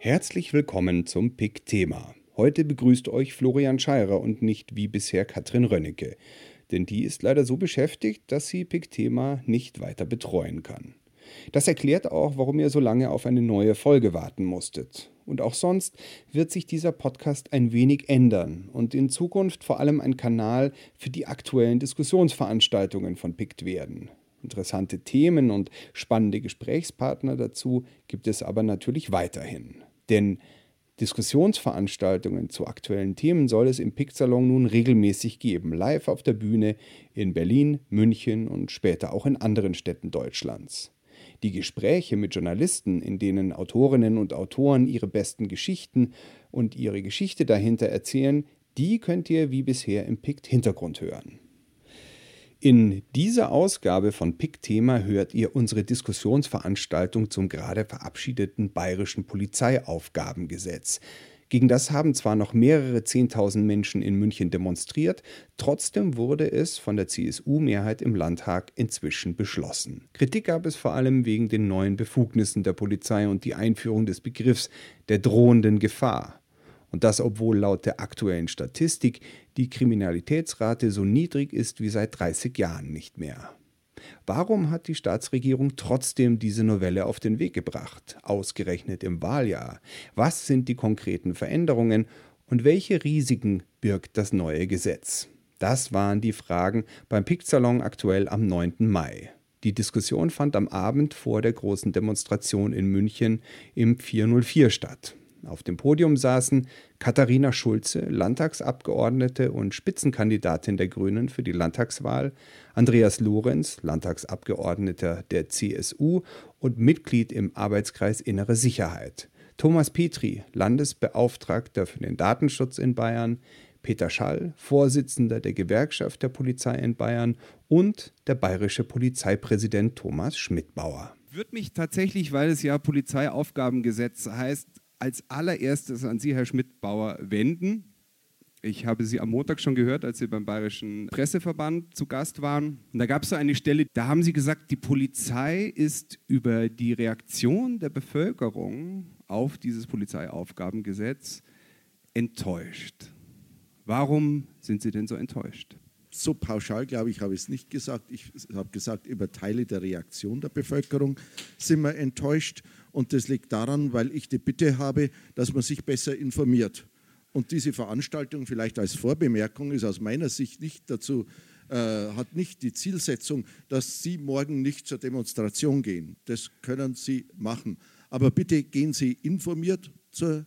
Herzlich willkommen zum PIK-Thema. Heute begrüßt euch Florian Scheirer und nicht wie bisher Katrin Rönnecke. Denn die ist leider so beschäftigt, dass sie PIK-Thema nicht weiter betreuen kann. Das erklärt auch, warum ihr so lange auf eine neue Folge warten musstet. Und auch sonst wird sich dieser Podcast ein wenig ändern und in Zukunft vor allem ein Kanal für die aktuellen Diskussionsveranstaltungen von PICT werden. Interessante Themen und spannende Gesprächspartner dazu gibt es aber natürlich weiterhin. Denn Diskussionsveranstaltungen zu aktuellen Themen soll es im PICT-Salon nun regelmäßig geben, live auf der Bühne in Berlin, München und später auch in anderen Städten Deutschlands. Die Gespräche mit Journalisten, in denen Autorinnen und Autoren ihre besten Geschichten und ihre Geschichte dahinter erzählen, die könnt ihr wie bisher im PICT Hintergrund hören. In dieser Ausgabe von PIC Thema hört ihr unsere Diskussionsveranstaltung zum gerade verabschiedeten bayerischen Polizeiaufgabengesetz. Gegen das haben zwar noch mehrere Zehntausend Menschen in München demonstriert, trotzdem wurde es von der CSU-Mehrheit im Landtag inzwischen beschlossen. Kritik gab es vor allem wegen den neuen Befugnissen der Polizei und die Einführung des Begriffs der drohenden Gefahr. Und das, obwohl laut der aktuellen Statistik die Kriminalitätsrate so niedrig ist wie seit 30 Jahren nicht mehr. Warum hat die Staatsregierung trotzdem diese Novelle auf den Weg gebracht, ausgerechnet im Wahljahr? Was sind die konkreten Veränderungen und welche Risiken birgt das neue Gesetz? Das waren die Fragen beim PIC-Salon aktuell am 9. Mai. Die Diskussion fand am Abend vor der großen Demonstration in München im 404 statt. Auf dem Podium saßen Katharina Schulze, Landtagsabgeordnete und Spitzenkandidatin der Grünen für die Landtagswahl, Andreas Lorenz, Landtagsabgeordneter der CSU und Mitglied im Arbeitskreis Innere Sicherheit, Thomas Petri, Landesbeauftragter für den Datenschutz in Bayern, Peter Schall, Vorsitzender der Gewerkschaft der Polizei in Bayern und der bayerische Polizeipräsident Thomas Schmidbauer. Würde mich tatsächlich, weil es ja Polizeiaufgabengesetz heißt, als allererstes an Sie, Herr Schmidt-Bauer, wenden. Ich habe Sie am Montag schon gehört, als Sie beim Bayerischen Presseverband zu Gast waren. Und da gab es so eine Stelle, da haben Sie gesagt, die Polizei ist über die Reaktion der Bevölkerung auf dieses Polizeiaufgabengesetz enttäuscht. Warum sind Sie denn so enttäuscht? So pauschal, glaube ich, habe ich es nicht gesagt. Ich habe gesagt, über Teile der Reaktion der Bevölkerung sind wir enttäuscht. Und das liegt daran, weil ich die Bitte habe, dass man sich besser informiert. Und diese Veranstaltung vielleicht als Vorbemerkung ist aus meiner Sicht nicht dazu, äh, hat nicht die Zielsetzung, dass Sie morgen nicht zur Demonstration gehen. Das können Sie machen. Aber bitte gehen Sie informiert zur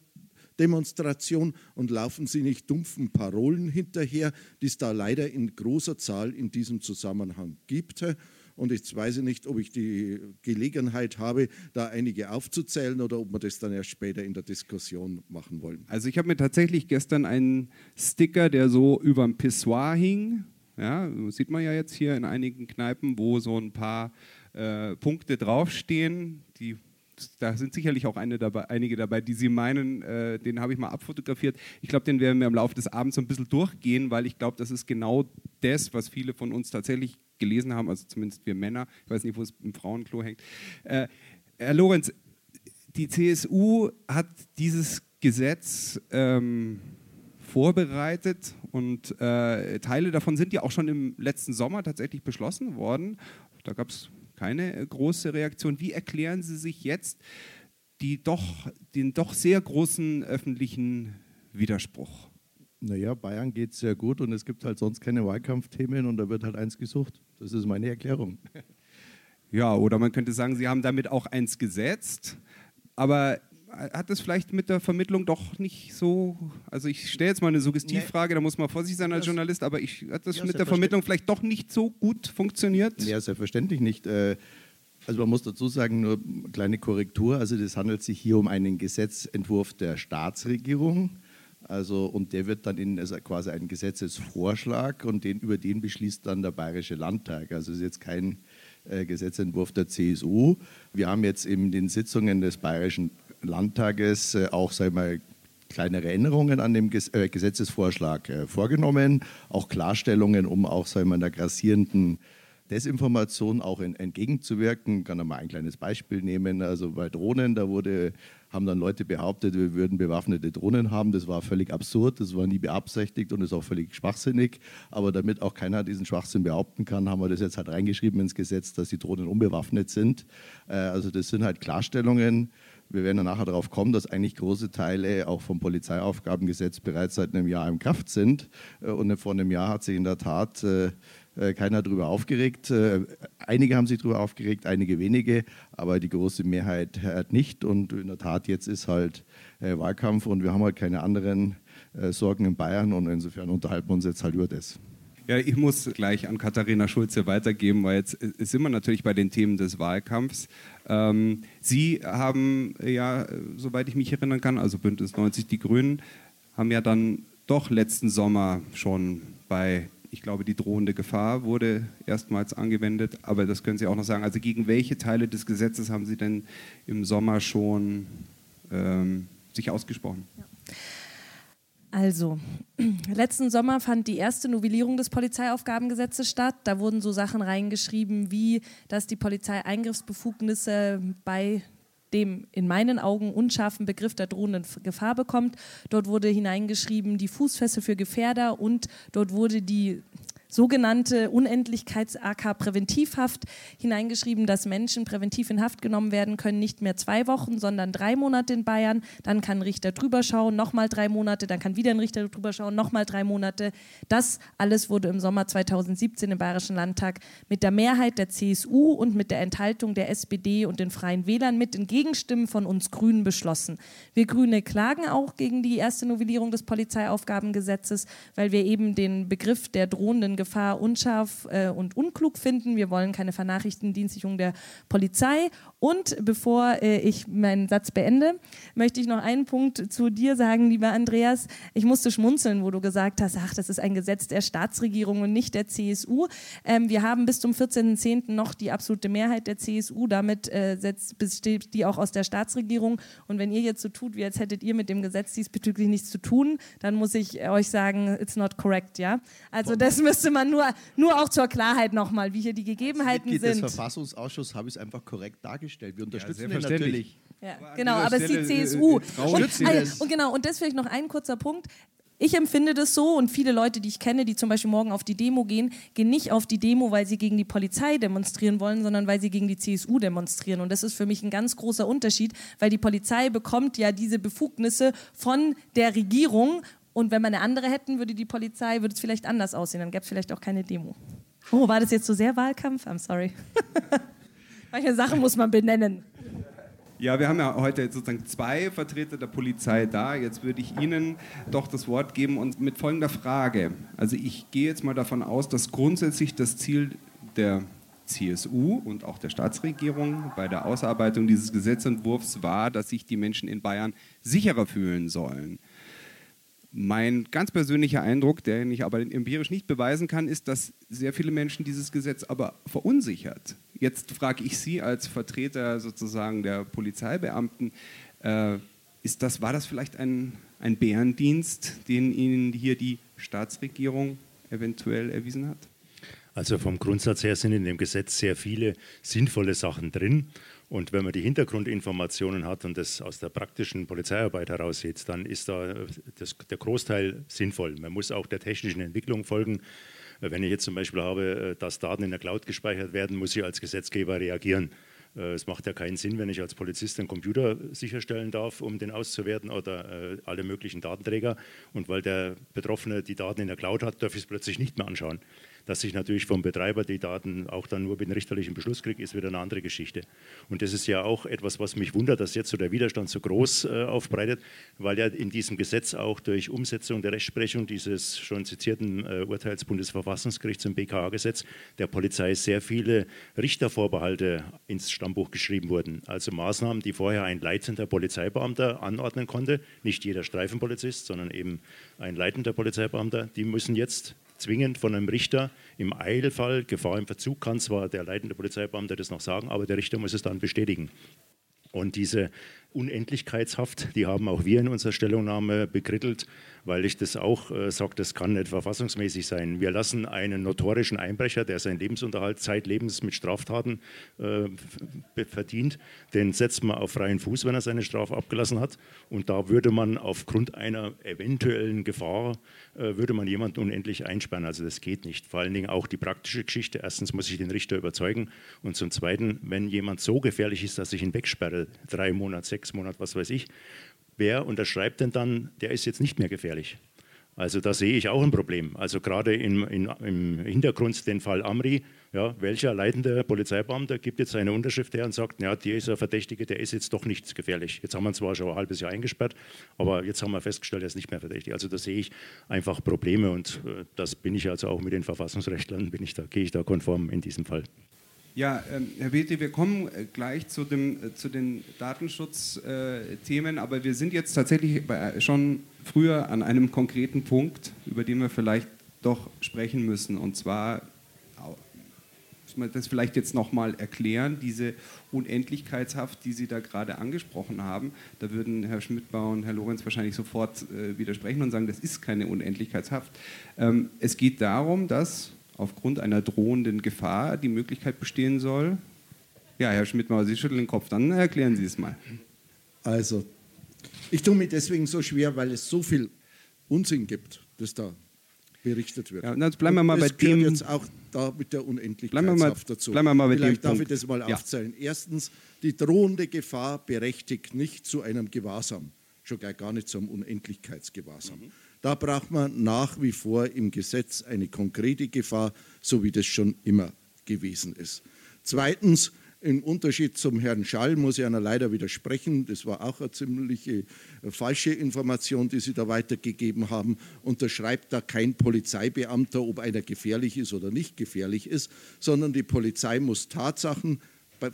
Demonstration und laufen Sie nicht dumpfen Parolen hinterher, die es da leider in großer Zahl in diesem Zusammenhang gibt. Und jetzt weiß ich nicht, ob ich die Gelegenheit habe, da einige aufzuzählen oder ob wir das dann erst später in der Diskussion machen wollen. Also ich habe mir tatsächlich gestern einen Sticker, der so über dem Pissoir hing, ja, sieht man ja jetzt hier in einigen Kneipen, wo so ein paar äh, Punkte draufstehen, die da sind sicherlich auch dabei, einige dabei, die Sie meinen, äh, den habe ich mal abfotografiert. Ich glaube, den werden wir im Laufe des Abends so ein bisschen durchgehen, weil ich glaube, das ist genau das, was viele von uns tatsächlich gelesen haben, also zumindest wir Männer. Ich weiß nicht, wo es im Frauenklo hängt. Äh, Herr Lorenz, die CSU hat dieses Gesetz ähm, vorbereitet und äh, Teile davon sind ja auch schon im letzten Sommer tatsächlich beschlossen worden. Da gab es keine äh, große Reaktion. Wie erklären Sie sich jetzt die doch, den doch sehr großen öffentlichen Widerspruch? Naja, Bayern geht sehr gut und es gibt halt sonst keine Wahlkampfthemen und da wird halt eins gesucht. Das ist meine Erklärung. Ja, oder man könnte sagen, Sie haben damit auch eins gesetzt, aber hat das vielleicht mit der Vermittlung doch nicht so, also ich stelle jetzt mal eine Suggestivfrage, nee. da muss man vorsichtig sein als Journalist, aber ich, hat das ja, mit der Vermittlung vielleicht doch nicht so gut funktioniert? Ja, selbstverständlich nicht. Äh, also man muss dazu sagen, nur eine kleine Korrektur, also das handelt sich hier um einen Gesetzentwurf der Staatsregierung. Also, und der wird dann in also quasi ein Gesetzesvorschlag und den, über den beschließt dann der Bayerische Landtag. Also es ist jetzt kein äh, Gesetzentwurf der CSU. Wir haben jetzt in den Sitzungen des Bayerischen Landtages äh, auch sag mal, kleinere Änderungen an dem äh, Gesetzesvorschlag äh, vorgenommen, auch Klarstellungen, um auch sag mal, der grassierenden Desinformation auch entgegenzuwirken. Ich kann da mal ein kleines Beispiel nehmen. Also bei Drohnen, da wurde, haben dann Leute behauptet, wir würden bewaffnete Drohnen haben. Das war völlig absurd, das war nie beabsichtigt und ist auch völlig schwachsinnig. Aber damit auch keiner diesen Schwachsinn behaupten kann, haben wir das jetzt halt reingeschrieben ins Gesetz, dass die Drohnen unbewaffnet sind. Also das sind halt Klarstellungen. Wir werden dann nachher darauf kommen, dass eigentlich große Teile auch vom Polizeiaufgabengesetz bereits seit einem Jahr in Kraft sind. Äh, und vor einem Jahr hat sich in der Tat äh, äh, keiner darüber aufgeregt. Einige haben sich darüber aufgeregt, einige wenige, aber die große Mehrheit nicht. Und in der Tat, jetzt ist halt Wahlkampf und wir haben halt keine anderen Sorgen in Bayern und insofern unterhalten wir uns jetzt halt über das. Ja, ich muss gleich an Katharina Schulze weitergeben, weil jetzt sind wir natürlich bei den Themen des Wahlkampfs. Ähm, Sie haben ja, soweit ich mich erinnern kann, also Bündnis 90 Die Grünen, haben ja dann doch letzten Sommer schon bei, ich glaube, die drohende Gefahr wurde erstmals angewendet. Aber das können Sie auch noch sagen. Also gegen welche Teile des Gesetzes haben Sie denn im Sommer schon ähm, sich ausgesprochen? Ja. Also, letzten Sommer fand die erste Novellierung des Polizeiaufgabengesetzes statt. Da wurden so Sachen reingeschrieben, wie dass die Polizei Eingriffsbefugnisse bei dem in meinen Augen unscharfen Begriff der drohenden Gefahr bekommt. Dort wurde hineingeschrieben die Fußfessel für Gefährder und dort wurde die sogenannte Unendlichkeits-AK-Präventivhaft hineingeschrieben, dass Menschen präventiv in Haft genommen werden können, nicht mehr zwei Wochen, sondern drei Monate in Bayern. Dann kann ein Richter drüber schauen, nochmal drei Monate, dann kann wieder ein Richter drüber schauen, nochmal drei Monate. Das alles wurde im Sommer 2017 im Bayerischen Landtag mit der Mehrheit der CSU und mit der Enthaltung der SPD und den Freien Wählern mit den Gegenstimmen von uns Grünen beschlossen. Wir Grüne klagen auch gegen die erste Novellierung des Polizeiaufgabengesetzes, weil wir eben den Begriff der drohenden Gefahr unscharf äh, und unklug finden. Wir wollen keine Vernachrichtendienstlichung der Polizei. Und bevor äh, ich meinen Satz beende, möchte ich noch einen Punkt zu dir sagen, lieber Andreas. Ich musste schmunzeln, wo du gesagt hast, ach, das ist ein Gesetz der Staatsregierung und nicht der CSU. Ähm, wir haben bis zum 14.10. noch die absolute Mehrheit der CSU. Damit äh, setzt, besteht die auch aus der Staatsregierung. Und wenn ihr jetzt so tut, wie als hättet ihr mit dem Gesetz diesbezüglich nichts zu tun, dann muss ich euch sagen, it's not correct, ja. Also das müsste man nur, nur auch zur Klarheit nochmal, wie hier die Gegebenheiten Als Mitglied sind. des Verfassungsausschusses habe ich es einfach korrekt dargestellt. Wir unterstützen ja, den natürlich. Ja, genau, aber es ist die CSU. Und, also, und genau, und deswegen noch ein kurzer Punkt. Ich empfinde das so und viele Leute, die ich kenne, die zum Beispiel morgen auf die Demo gehen, gehen nicht auf die Demo, weil sie gegen die Polizei demonstrieren wollen, sondern weil sie gegen die CSU demonstrieren. Und das ist für mich ein ganz großer Unterschied, weil die Polizei bekommt ja diese Befugnisse von der Regierung und wenn wir eine andere hätten, würde die Polizei, würde es vielleicht anders aussehen. Dann gäbe es vielleicht auch keine Demo. Oh, war das jetzt so sehr Wahlkampf? I'm sorry. Manche Sachen muss man benennen. Ja, wir haben ja heute sozusagen zwei Vertreter der Polizei da. Jetzt würde ich Ihnen doch das Wort geben und mit folgender Frage. Also ich gehe jetzt mal davon aus, dass grundsätzlich das Ziel der CSU und auch der Staatsregierung bei der Ausarbeitung dieses Gesetzentwurfs war, dass sich die Menschen in Bayern sicherer fühlen sollen. Mein ganz persönlicher Eindruck, den ich aber empirisch nicht beweisen kann, ist, dass sehr viele Menschen dieses Gesetz aber verunsichert. Jetzt frage ich Sie als Vertreter sozusagen der Polizeibeamten, äh, ist das, war das vielleicht ein, ein Bärendienst, den Ihnen hier die Staatsregierung eventuell erwiesen hat? Also vom Grundsatz her sind in dem Gesetz sehr viele sinnvolle Sachen drin. Und wenn man die Hintergrundinformationen hat und das aus der praktischen Polizeiarbeit heraus sieht, dann ist da das, der Großteil sinnvoll. Man muss auch der technischen Entwicklung folgen. Wenn ich jetzt zum Beispiel habe, dass Daten in der Cloud gespeichert werden, muss ich als Gesetzgeber reagieren. Es macht ja keinen Sinn, wenn ich als Polizist einen Computer sicherstellen darf, um den auszuwerten oder äh, alle möglichen Datenträger. Und weil der Betroffene die Daten in der Cloud hat, darf ich es plötzlich nicht mehr anschauen. Dass ich natürlich vom Betreiber die Daten auch dann nur mit einem richterlichen Beschluss kriege, ist wieder eine andere Geschichte. Und das ist ja auch etwas, was mich wundert, dass jetzt so der Widerstand so groß äh, aufbreitet, weil ja in diesem Gesetz auch durch Umsetzung der Rechtsprechung dieses schon zitierten äh, Urteils Bundesverfassungsgerichts im BKA-Gesetz der Polizei sehr viele Richtervorbehalte ins Stammbuch geschrieben wurden. Also Maßnahmen, die vorher ein leitender Polizeibeamter anordnen konnte, nicht jeder Streifenpolizist, sondern eben ein leitender Polizeibeamter, die müssen jetzt zwingend von einem Richter im Eilfall, Gefahr im Verzug, kann zwar der leitende Polizeibeamte das noch sagen, aber der Richter muss es dann bestätigen. Und diese Unendlichkeitshaft, die haben auch wir in unserer Stellungnahme bekrittelt, weil ich das auch äh, sage, das kann nicht verfassungsmäßig sein. Wir lassen einen notorischen Einbrecher, der seinen Lebensunterhalt zeitlebens mit Straftaten äh, verdient, den setzt man auf freien Fuß, wenn er seine Strafe abgelassen hat. Und da würde man aufgrund einer eventuellen Gefahr, äh, würde man jemanden unendlich einsperren. Also das geht nicht. Vor allen Dingen auch die praktische Geschichte. Erstens muss ich den Richter überzeugen und zum Zweiten, wenn jemand so gefährlich ist, dass ich ihn wegsperre, drei Monate, sechs Monate, was weiß ich. Wer unterschreibt denn dann, der ist jetzt nicht mehr gefährlich? Also da sehe ich auch ein Problem. Also gerade im, in, im Hintergrund den Fall Amri, ja, welcher leitende Polizeibeamter gibt jetzt seine Unterschrift her und sagt, ja, dieser Verdächtige, der ist jetzt doch nicht gefährlich. Jetzt haben wir ihn zwar schon ein halbes Jahr eingesperrt, aber jetzt haben wir festgestellt, er ist nicht mehr verdächtig. Also da sehe ich einfach Probleme und äh, das bin ich also auch mit den Verfassungsrechtlern, bin ich da, gehe ich da konform in diesem Fall. Ja, ähm, Herr Bete, wir kommen äh, gleich zu, dem, äh, zu den Datenschutzthemen, aber wir sind jetzt tatsächlich schon früher an einem konkreten Punkt, über den wir vielleicht doch sprechen müssen. Und zwar, muss man das vielleicht jetzt nochmal erklären, diese Unendlichkeitshaft, die Sie da gerade angesprochen haben. Da würden Herr Schmidtbau und Herr Lorenz wahrscheinlich sofort äh, widersprechen und sagen, das ist keine Unendlichkeitshaft. Ähm, es geht darum, dass aufgrund einer drohenden Gefahr die Möglichkeit bestehen soll? Ja, Herr Schmidtmauer, Sie schütteln den Kopf, dann erklären Sie es mal. Also, ich tue mir deswegen so schwer, weil es so viel Unsinn gibt, das da berichtet wird. Ja, jetzt bleiben wir mal bei dem. jetzt auch da mit der Unendlichkeitshaft dazu. Bleiben wir mal bei Vielleicht dem darf Punkt. ich das mal ja. aufzählen. Erstens, die drohende Gefahr berechtigt nicht zu einem Gewahrsam, schon gar nicht zum Unendlichkeitsgewahrsam. Mhm. Da braucht man nach wie vor im Gesetz eine konkrete Gefahr, so wie das schon immer gewesen ist. Zweitens, im Unterschied zum Herrn Schall muss ich einer leider widersprechen. Das war auch eine ziemliche äh, falsche Information, die Sie da weitergegeben haben. Unterschreibt da kein Polizeibeamter, ob einer gefährlich ist oder nicht gefährlich ist, sondern die Polizei muss Tatsachen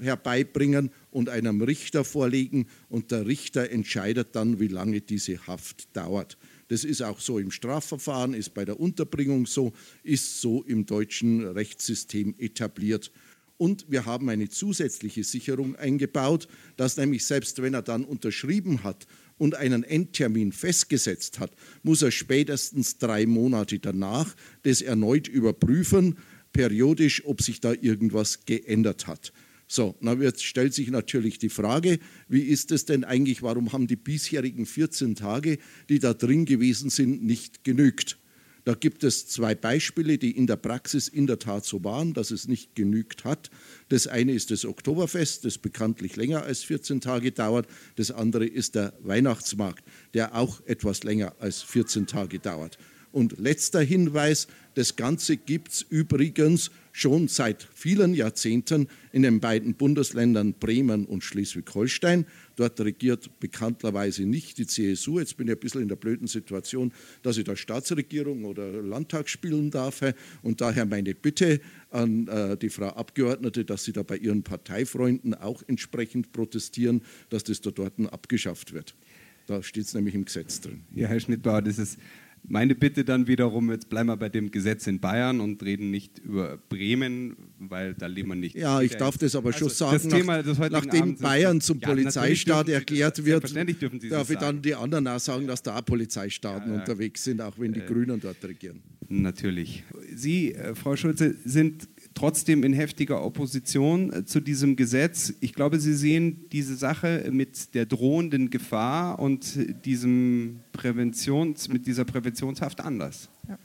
herbeibringen und einem Richter vorlegen und der Richter entscheidet dann, wie lange diese Haft dauert. Das ist auch so im Strafverfahren, ist bei der Unterbringung so, ist so im deutschen Rechtssystem etabliert. Und wir haben eine zusätzliche Sicherung eingebaut, dass nämlich selbst wenn er dann unterschrieben hat und einen Endtermin festgesetzt hat, muss er spätestens drei Monate danach das erneut überprüfen, periodisch, ob sich da irgendwas geändert hat. So, dann wird, stellt sich natürlich die Frage, wie ist es denn eigentlich, warum haben die bisherigen 14 Tage, die da drin gewesen sind, nicht genügt? Da gibt es zwei Beispiele, die in der Praxis in der Tat so waren, dass es nicht genügt hat. Das eine ist das Oktoberfest, das bekanntlich länger als 14 Tage dauert. Das andere ist der Weihnachtsmarkt, der auch etwas länger als 14 Tage dauert. Und letzter Hinweis, das Ganze gibt es übrigens schon seit vielen Jahrzehnten in den beiden Bundesländern Bremen und Schleswig-Holstein. Dort regiert bekanntlerweise nicht die CSU. Jetzt bin ich ein bisschen in der blöden Situation, dass ich da Staatsregierung oder Landtag spielen darf. Und daher meine Bitte an äh, die Frau Abgeordnete, dass sie da bei ihren Parteifreunden auch entsprechend protestieren, dass das da dort abgeschafft wird. Da steht es nämlich im Gesetz drin. Ja, Herr Schnittbauer, das ist meine Bitte dann wiederum, jetzt bleiben wir bei dem Gesetz in Bayern und reden nicht über Bremen, weil da leben wir nicht. Ja, ich darf das aber schon also sagen, das Thema, das nachdem Abend Bayern zum ja, Polizeistaat erklärt wird, darf ich dann die anderen auch sagen, dass da auch Polizeistaaten ja, ja. unterwegs sind, auch wenn die äh, Grünen dort regieren. Natürlich. Sie, äh, Frau Schulze, sind trotzdem in heftiger Opposition äh, zu diesem Gesetz. Ich glaube, Sie sehen diese Sache mit der drohenden Gefahr und diesem Präventions, mit dieser Präventionshaft anders. Ja.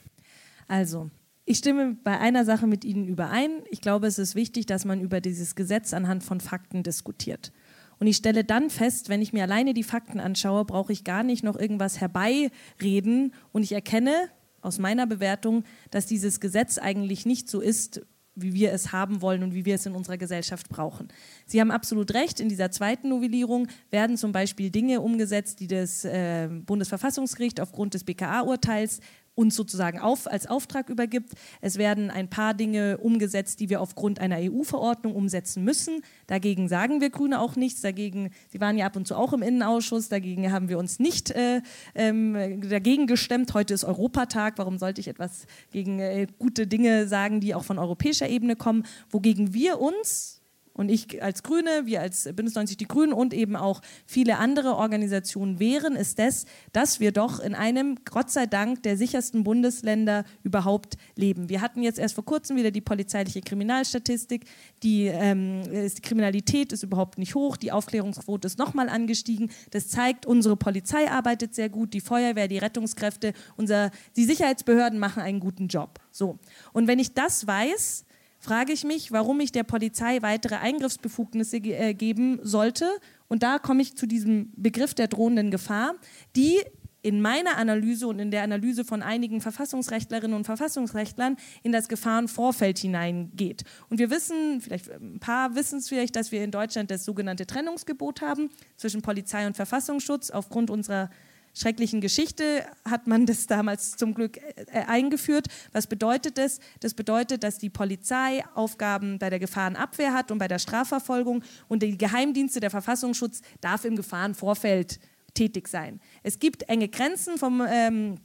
Also, ich stimme bei einer Sache mit Ihnen überein. Ich glaube, es ist wichtig, dass man über dieses Gesetz anhand von Fakten diskutiert. Und ich stelle dann fest, wenn ich mir alleine die Fakten anschaue, brauche ich gar nicht noch irgendwas herbeireden. Und ich erkenne aus meiner Bewertung, dass dieses Gesetz eigentlich nicht so ist, wie wir es haben wollen und wie wir es in unserer Gesellschaft brauchen. Sie haben absolut recht, in dieser zweiten Novellierung werden zum Beispiel Dinge umgesetzt, die das äh, Bundesverfassungsgericht aufgrund des BKA-Urteils uns sozusagen auf, als Auftrag übergibt. Es werden ein paar Dinge umgesetzt, die wir aufgrund einer EU-Verordnung umsetzen müssen. Dagegen sagen wir Grüne auch nichts. Dagegen, Sie waren ja ab und zu auch im Innenausschuss, dagegen haben wir uns nicht äh, ähm, dagegen gestemmt. Heute ist Europatag. Warum sollte ich etwas gegen äh, gute Dinge sagen, die auch von europäischer Ebene kommen? Wogegen wir uns und ich als Grüne, wir als Bündnis 90 Die Grünen und eben auch viele andere Organisationen wehren, ist das, dass wir doch in einem, Gott sei Dank, der sichersten Bundesländer überhaupt leben. Wir hatten jetzt erst vor kurzem wieder die polizeiliche Kriminalstatistik. Die, ähm, die Kriminalität ist überhaupt nicht hoch, die Aufklärungsquote ist nochmal angestiegen. Das zeigt, unsere Polizei arbeitet sehr gut, die Feuerwehr, die Rettungskräfte, unser, die Sicherheitsbehörden machen einen guten Job. So. Und wenn ich das weiß, frage ich mich, warum ich der Polizei weitere Eingriffsbefugnisse ge äh, geben sollte. Und da komme ich zu diesem Begriff der drohenden Gefahr, die in meiner Analyse und in der Analyse von einigen Verfassungsrechtlerinnen und Verfassungsrechtlern in das Gefahrenvorfeld hineingeht. Und wir wissen, vielleicht ein paar wissen es vielleicht, dass wir in Deutschland das sogenannte Trennungsgebot haben zwischen Polizei und Verfassungsschutz aufgrund unserer schrecklichen Geschichte hat man das damals zum Glück äh, eingeführt. Was bedeutet das? Das bedeutet, dass die Polizei Aufgaben bei der Gefahrenabwehr hat und bei der Strafverfolgung und die Geheimdienste, der Verfassungsschutz darf im Gefahrenvorfeld tätig sein. Es gibt enge Grenzen vom ähm,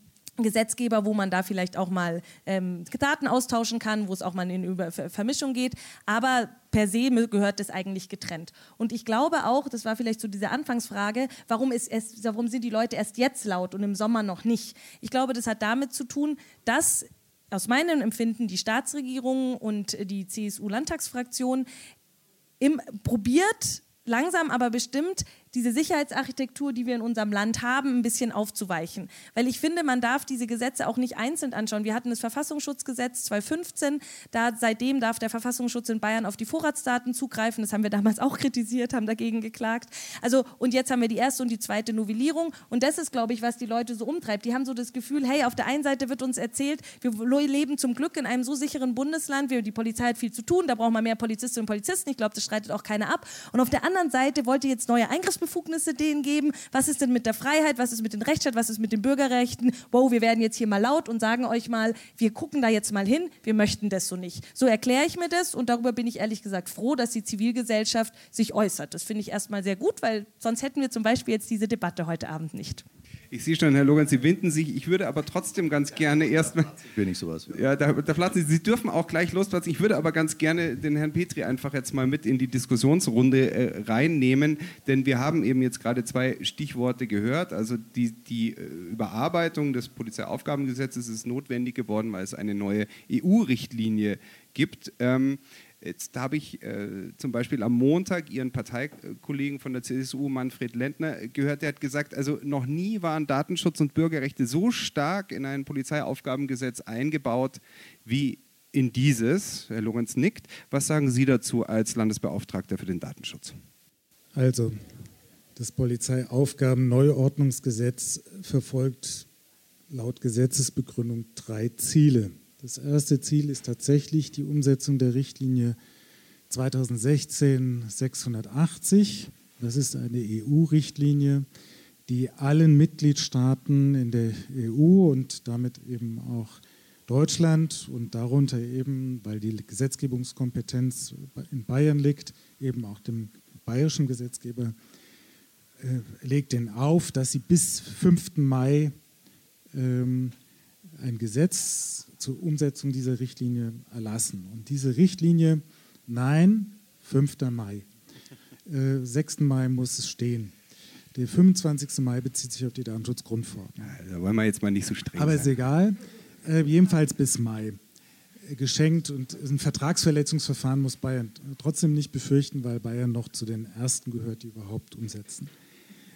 Gesetzgeber, wo man da vielleicht auch mal ähm, Daten austauschen kann, wo es auch mal in Über Vermischung geht. Aber per se gehört das eigentlich getrennt. Und ich glaube auch, das war vielleicht so diese Anfangsfrage, warum, ist es, warum sind die Leute erst jetzt laut und im Sommer noch nicht? Ich glaube, das hat damit zu tun, dass aus meinem Empfinden die Staatsregierung und die CSU-Landtagsfraktion probiert, langsam aber bestimmt diese Sicherheitsarchitektur, die wir in unserem Land haben, ein bisschen aufzuweichen. Weil ich finde, man darf diese Gesetze auch nicht einzeln anschauen. Wir hatten das Verfassungsschutzgesetz 2015, da, seitdem darf der Verfassungsschutz in Bayern auf die Vorratsdaten zugreifen. Das haben wir damals auch kritisiert, haben dagegen geklagt. Also, und jetzt haben wir die erste und die zweite Novellierung. Und das ist, glaube ich, was die Leute so umtreibt. Die haben so das Gefühl, hey, auf der einen Seite wird uns erzählt, wir leben zum Glück in einem so sicheren Bundesland, wir, die Polizei hat viel zu tun, da brauchen wir mehr Polizistinnen und Polizisten. Ich glaube, das streitet auch keiner ab. Und auf der anderen Seite wollt ihr jetzt neue Eingriffsbefugnisse Befugnisse denen geben? Was ist denn mit der Freiheit? Was ist mit dem Rechtsstaat? Was ist mit den Bürgerrechten? Wow, wir werden jetzt hier mal laut und sagen euch mal, wir gucken da jetzt mal hin, wir möchten das so nicht. So erkläre ich mir das und darüber bin ich ehrlich gesagt froh, dass die Zivilgesellschaft sich äußert. Das finde ich erstmal sehr gut, weil sonst hätten wir zum Beispiel jetzt diese Debatte heute Abend nicht. Ich sehe schon, Herr Logan, Sie winden sich. Ich würde aber trotzdem ganz gerne erstmal. Ich will nicht sowas. Ja, da, da platzen Sie. Sie dürfen auch gleich losplatzen. Ich würde aber ganz gerne den Herrn Petri einfach jetzt mal mit in die Diskussionsrunde äh, reinnehmen, denn wir haben eben jetzt gerade zwei Stichworte gehört. Also die, die äh, Überarbeitung des Polizeiaufgabengesetzes ist notwendig geworden, weil es eine neue EU-Richtlinie gibt. Ähm, Jetzt habe ich äh, zum Beispiel am Montag Ihren Parteikollegen von der CSU, Manfred Lendner, gehört, der hat gesagt, also noch nie waren Datenschutz und Bürgerrechte so stark in ein Polizeiaufgabengesetz eingebaut wie in dieses. Herr Lorenz nickt. Was sagen Sie dazu als Landesbeauftragter für den Datenschutz? Also, das Polizeiaufgaben-Neuordnungsgesetz verfolgt laut Gesetzesbegründung drei Ziele. Das erste Ziel ist tatsächlich die Umsetzung der Richtlinie 2016-680. Das ist eine EU-Richtlinie, die allen Mitgliedstaaten in der EU und damit eben auch Deutschland und darunter eben, weil die Gesetzgebungskompetenz in Bayern liegt, eben auch dem bayerischen Gesetzgeber, äh, legt den auf, dass sie bis 5. Mai ähm, ein Gesetz zur Umsetzung dieser Richtlinie erlassen. Und diese Richtlinie, nein, 5. Mai. Äh, 6. Mai muss es stehen. Der 25. Mai bezieht sich auf die Datenschutzgrundverordnung. Ja, da wollen wir jetzt mal nicht so streng Aber sein. ist egal. Äh, jedenfalls bis Mai äh, geschenkt und ein Vertragsverletzungsverfahren muss Bayern trotzdem nicht befürchten, weil Bayern noch zu den ersten gehört, die überhaupt umsetzen.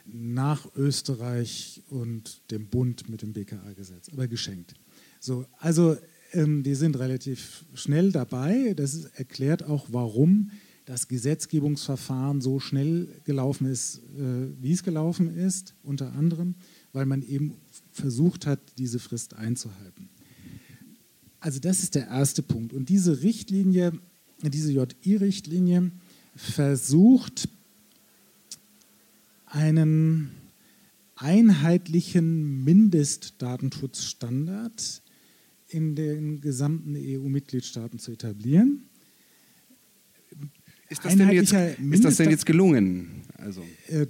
Nach Österreich und dem Bund mit dem BKA-Gesetz, aber geschenkt. So, also ähm, die sind relativ schnell dabei. Das erklärt auch, warum das Gesetzgebungsverfahren so schnell gelaufen ist, äh, wie es gelaufen ist, unter anderem, weil man eben versucht hat, diese Frist einzuhalten. Also das ist der erste Punkt. Und diese Richtlinie, diese JI-Richtlinie versucht einen einheitlichen Mindestdatenschutzstandard in den gesamten EU-Mitgliedstaaten zu etablieren. Ist das, denn jetzt, ist das denn jetzt gelungen? Also. Äh,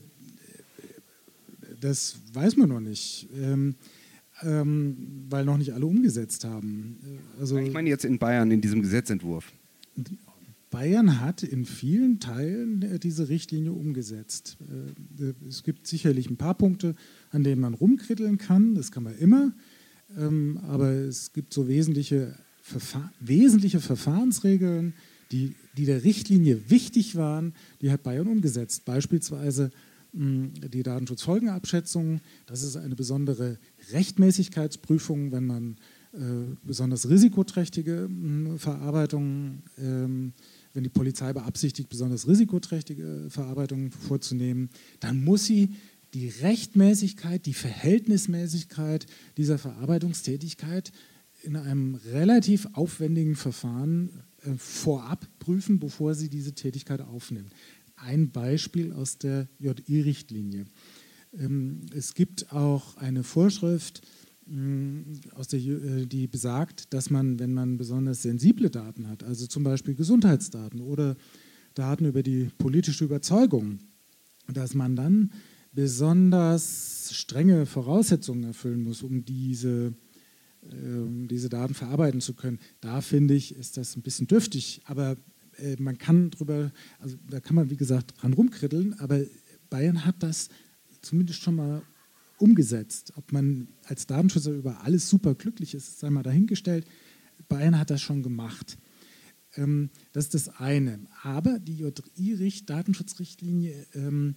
das weiß man noch nicht, ähm, ähm, weil noch nicht alle umgesetzt haben. Also, ich meine jetzt in Bayern in diesem Gesetzentwurf. Bayern hat in vielen Teilen äh, diese Richtlinie umgesetzt. Äh, es gibt sicherlich ein paar Punkte, an denen man rumkritteln kann, das kann man immer, ähm, aber es gibt so wesentliche, Verfahr wesentliche Verfahrensregeln, die, die der Richtlinie wichtig waren, die hat Bayern umgesetzt. Beispielsweise die Datenschutzfolgenabschätzung, das ist eine besondere Rechtmäßigkeitsprüfung, wenn man äh, besonders risikoträchtige Verarbeitungen, ähm, wenn die Polizei beabsichtigt, besonders risikoträchtige Verarbeitungen vorzunehmen, dann muss sie die Rechtmäßigkeit, die Verhältnismäßigkeit dieser Verarbeitungstätigkeit in einem relativ aufwendigen Verfahren äh, vorab prüfen, bevor sie diese Tätigkeit aufnimmt. Ein Beispiel aus der JI-Richtlinie. Ähm, es gibt auch eine Vorschrift, aus der, äh, die besagt, dass man, wenn man besonders sensible Daten hat, also zum Beispiel Gesundheitsdaten oder Daten über die politische Überzeugung, dass man dann besonders strenge Voraussetzungen erfüllen muss, um diese, äh, diese Daten verarbeiten zu können. Da finde ich, ist das ein bisschen dürftig, aber äh, man kann drüber, also da kann man wie gesagt dran rumkritteln, aber Bayern hat das zumindest schon mal umgesetzt. Ob man als Datenschützer über alles super glücklich ist, sei mal dahingestellt. Bayern hat das schon gemacht. Ähm, das ist das eine. Aber die JI-Datenschutzrichtlinie ähm,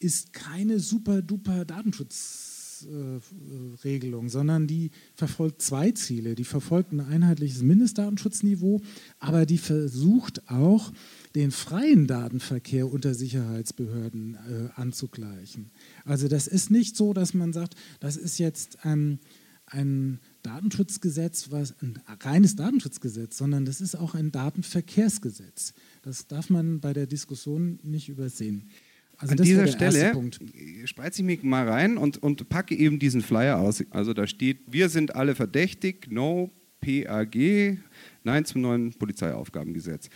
ist keine super duper Datenschutzregelung, äh, sondern die verfolgt zwei Ziele. Die verfolgt ein einheitliches Mindestdatenschutzniveau, aber die versucht auch, den freien Datenverkehr unter Sicherheitsbehörden äh, anzugleichen. Also das ist nicht so, dass man sagt, das ist jetzt ein, ein Datenschutzgesetz, was ein reines Datenschutzgesetz, sondern das ist auch ein Datenverkehrsgesetz. Das darf man bei der Diskussion nicht übersehen. Also An dieser Stelle spreize ich mich mal rein und, und packe eben diesen Flyer aus. Also da steht, wir sind alle verdächtig, no PAG, Nein zum neuen Polizeiaufgabengesetz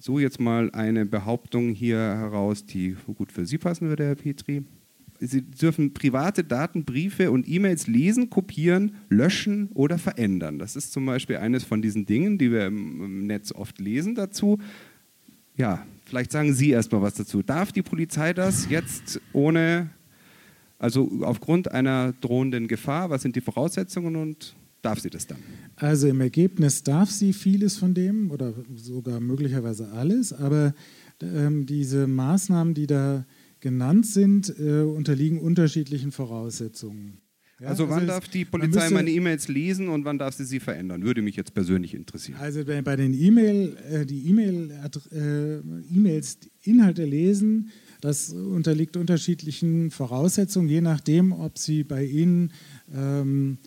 so jetzt mal eine Behauptung hier heraus, die gut für Sie passen würde, Herr Petri. Sie dürfen private Daten, Briefe und E-Mails lesen, kopieren, löschen oder verändern. Das ist zum Beispiel eines von diesen Dingen, die wir im Netz oft lesen dazu. Ja, vielleicht sagen Sie erstmal was dazu. Darf die Polizei das jetzt ohne, also aufgrund einer drohenden Gefahr? Was sind die Voraussetzungen und darf sie das dann? Also im Ergebnis darf sie vieles von dem oder sogar möglicherweise alles, aber ähm, diese Maßnahmen, die da genannt sind, äh, unterliegen unterschiedlichen Voraussetzungen. Ja, also wann also darf die Polizei meine E-Mails lesen und wann darf sie sie verändern? Würde mich jetzt persönlich interessieren. Also bei den E-Mail, äh, die E-Mail, äh, E-Mails Inhalte lesen, das unterliegt unterschiedlichen Voraussetzungen, je nachdem, ob sie bei Ihnen ähm,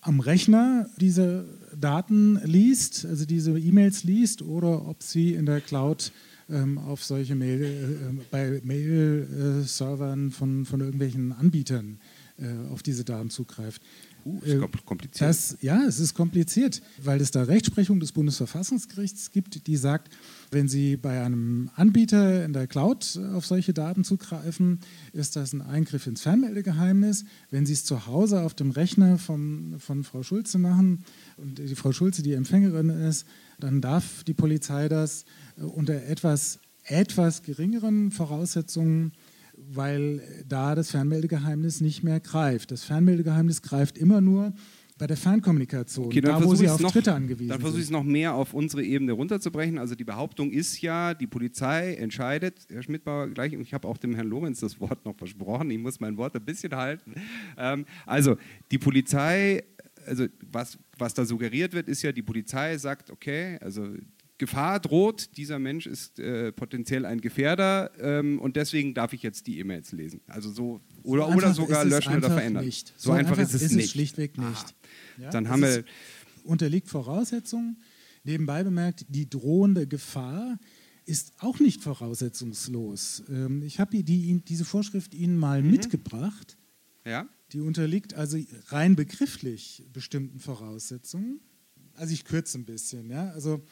am Rechner diese Daten liest, also diese E-Mails liest, oder ob sie in der Cloud ähm, auf solche Mail, äh, bei Mail-Servern von, von irgendwelchen Anbietern äh, auf diese Daten zugreift. Uh, ist äh, kompliziert. Das, ja, es ist kompliziert, weil es da Rechtsprechung des Bundesverfassungsgerichts gibt, die sagt, wenn Sie bei einem Anbieter in der Cloud auf solche Daten zugreifen, ist das ein Eingriff ins Fernmeldegeheimnis. Wenn Sie es zu Hause auf dem Rechner von, von Frau Schulze machen und die Frau Schulze die Empfängerin ist, dann darf die Polizei das unter etwas, etwas geringeren Voraussetzungen weil da das Fernmeldegeheimnis nicht mehr greift. Das Fernmeldegeheimnis greift immer nur bei der Fernkommunikation, okay, da wo sie auf noch, Dritte angewiesen Dann versuche ich es noch mehr auf unsere Ebene runterzubrechen. Also die Behauptung ist ja, die Polizei entscheidet, Herr Schmidbauer gleich, ich habe auch dem Herrn Lorenz das Wort noch versprochen, ich muss mein Wort ein bisschen halten. Ähm, also die Polizei, also was, was da suggeriert wird, ist ja, die Polizei sagt, okay, also Gefahr droht, dieser Mensch ist äh, potenziell ein Gefährder ähm, und deswegen darf ich jetzt die E-Mails lesen. Also so oder, so oder sogar löschen oder verändern. Nicht. So, so einfach, einfach, ist es, ist nicht. schlichtweg nicht. Ja, Dann haben wir unterliegt Voraussetzungen. Nebenbei bemerkt, die drohende Gefahr ist auch nicht voraussetzungslos. Ähm, ich habe die, diese Vorschrift Ihnen mal mhm. mitgebracht. Ja. Die unterliegt also rein begrifflich bestimmten Voraussetzungen. Also ich kürze ein bisschen. Ja? Also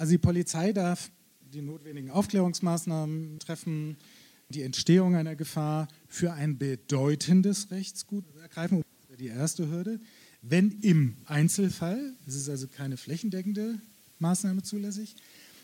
also die Polizei darf die notwendigen Aufklärungsmaßnahmen treffen, die Entstehung einer Gefahr für ein bedeutendes Rechtsgut ergreifen. Die erste Hürde. Wenn im Einzelfall, es ist also keine flächendeckende Maßnahme zulässig,